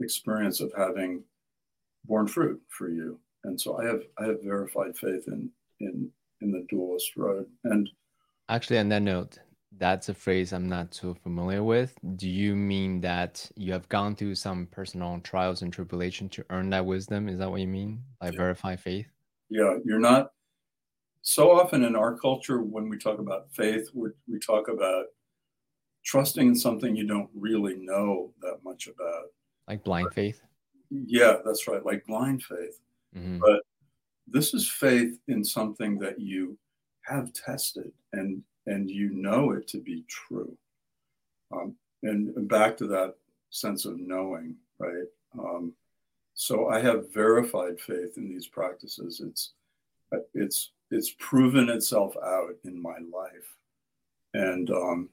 experience of having borne fruit for you and so I have I have verified faith in in in the dualist road. And actually, on that note, that's a phrase I'm not so familiar with. Do you mean that you have gone through some personal trials and tribulation to earn that wisdom? Is that what you mean by yeah. verified faith? Yeah, you're not. So often in our culture, when we talk about faith, we we talk about trusting in something you don't really know that much about. Like blind faith? Yeah, that's right. Like blind faith. Mm-hmm. But this is faith in something that you have tested and and you know it to be true. Um, and, back to that sense of knowing, right? Um, so I have verified faith in these practices. It's it's it's proven itself out in my life, and um,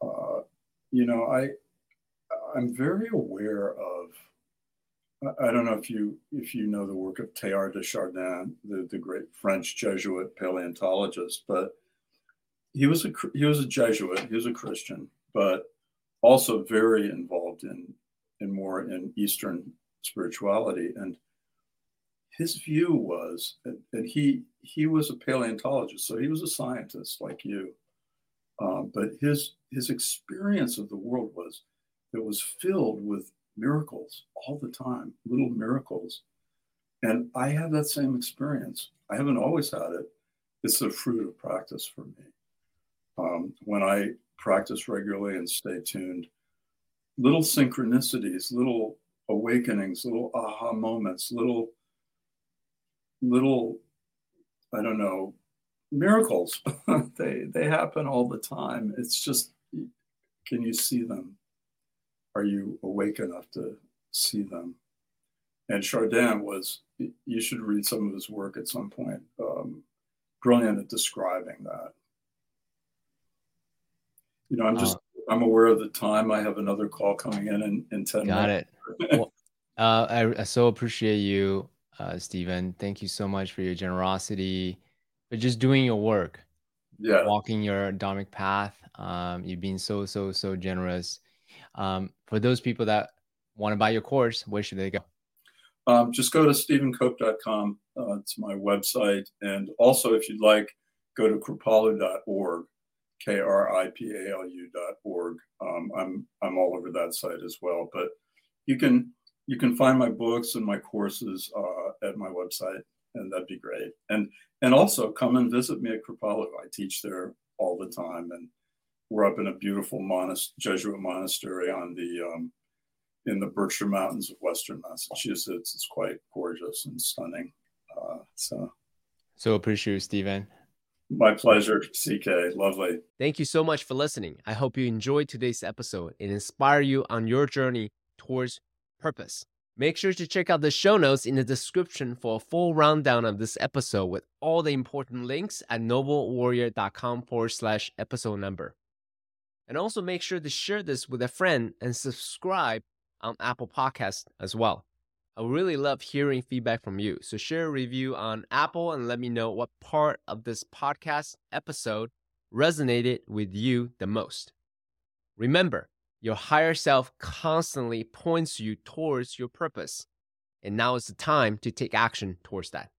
uh, you know I I'm very aware of I don't know if you if you know the work of Teilhard de Chardin, the, the great French Jesuit paleontologist, but he was a he was a Jesuit, he was a Christian, but also very involved in in more in Eastern spirituality. And his view was that, he he was a paleontologist, so he was a scientist like you. Um, but his his experience of the world was it was filled with miracles all the time, little miracles. And I have that same experience. I haven't always had it. It's the fruit of practice for me. Um, when I practice regularly and stay tuned, little synchronicities, little awakenings, little aha moments, little, little, I don't know, miracles. (laughs) they they happen all the time. It's just, can you see them? are you awake enough to see them? And Chardin was, you should read some of his work at some point, um, brilliant at describing that. You know, I'm just, uh, I'm aware of the time. I have another call coming in in, in 10 got minutes. it. well, uh, I, I, so appreciate you, uh, Stephen. Thank you so much for your generosity, for just doing your work, yeah, walking your dharmic path. Um, you've been so, so, so generous. Um, for those people that want to buy your course, where should they go? Um, just go to stephencope.com Uh, it's my website. And also, if you'd like, go to kripalu.org, K R I P A L U.org. Um, I'm I'm all over that site as well. But you can you can find my books and my courses uh, at my website, and that'd be great. And and also come and visit me at Kripalu. I teach there all the time, and we're up in a beautiful monast- Jesuit monastery on the um, in the Berkshire Mountains of Western Massachusetts. It's quite gorgeous and stunning. Uh, so, so appreciate you, Stephen. My pleasure, CK. Lovely. Thank you so much for listening. I hope you enjoyed today's episode and inspire you on your journey towards purpose. Make sure to check out the show notes in the description for a full rundown of this episode with all the important links at noblewarrior.com forward slash episode number. And also make sure to share this with a friend and subscribe on Apple Podcast as well. I really love hearing feedback from you. So share a review on Apple and let me know what part of this podcast episode resonated with you the most. Remember, your higher self constantly points you towards your purpose. And now is the time to take action towards that.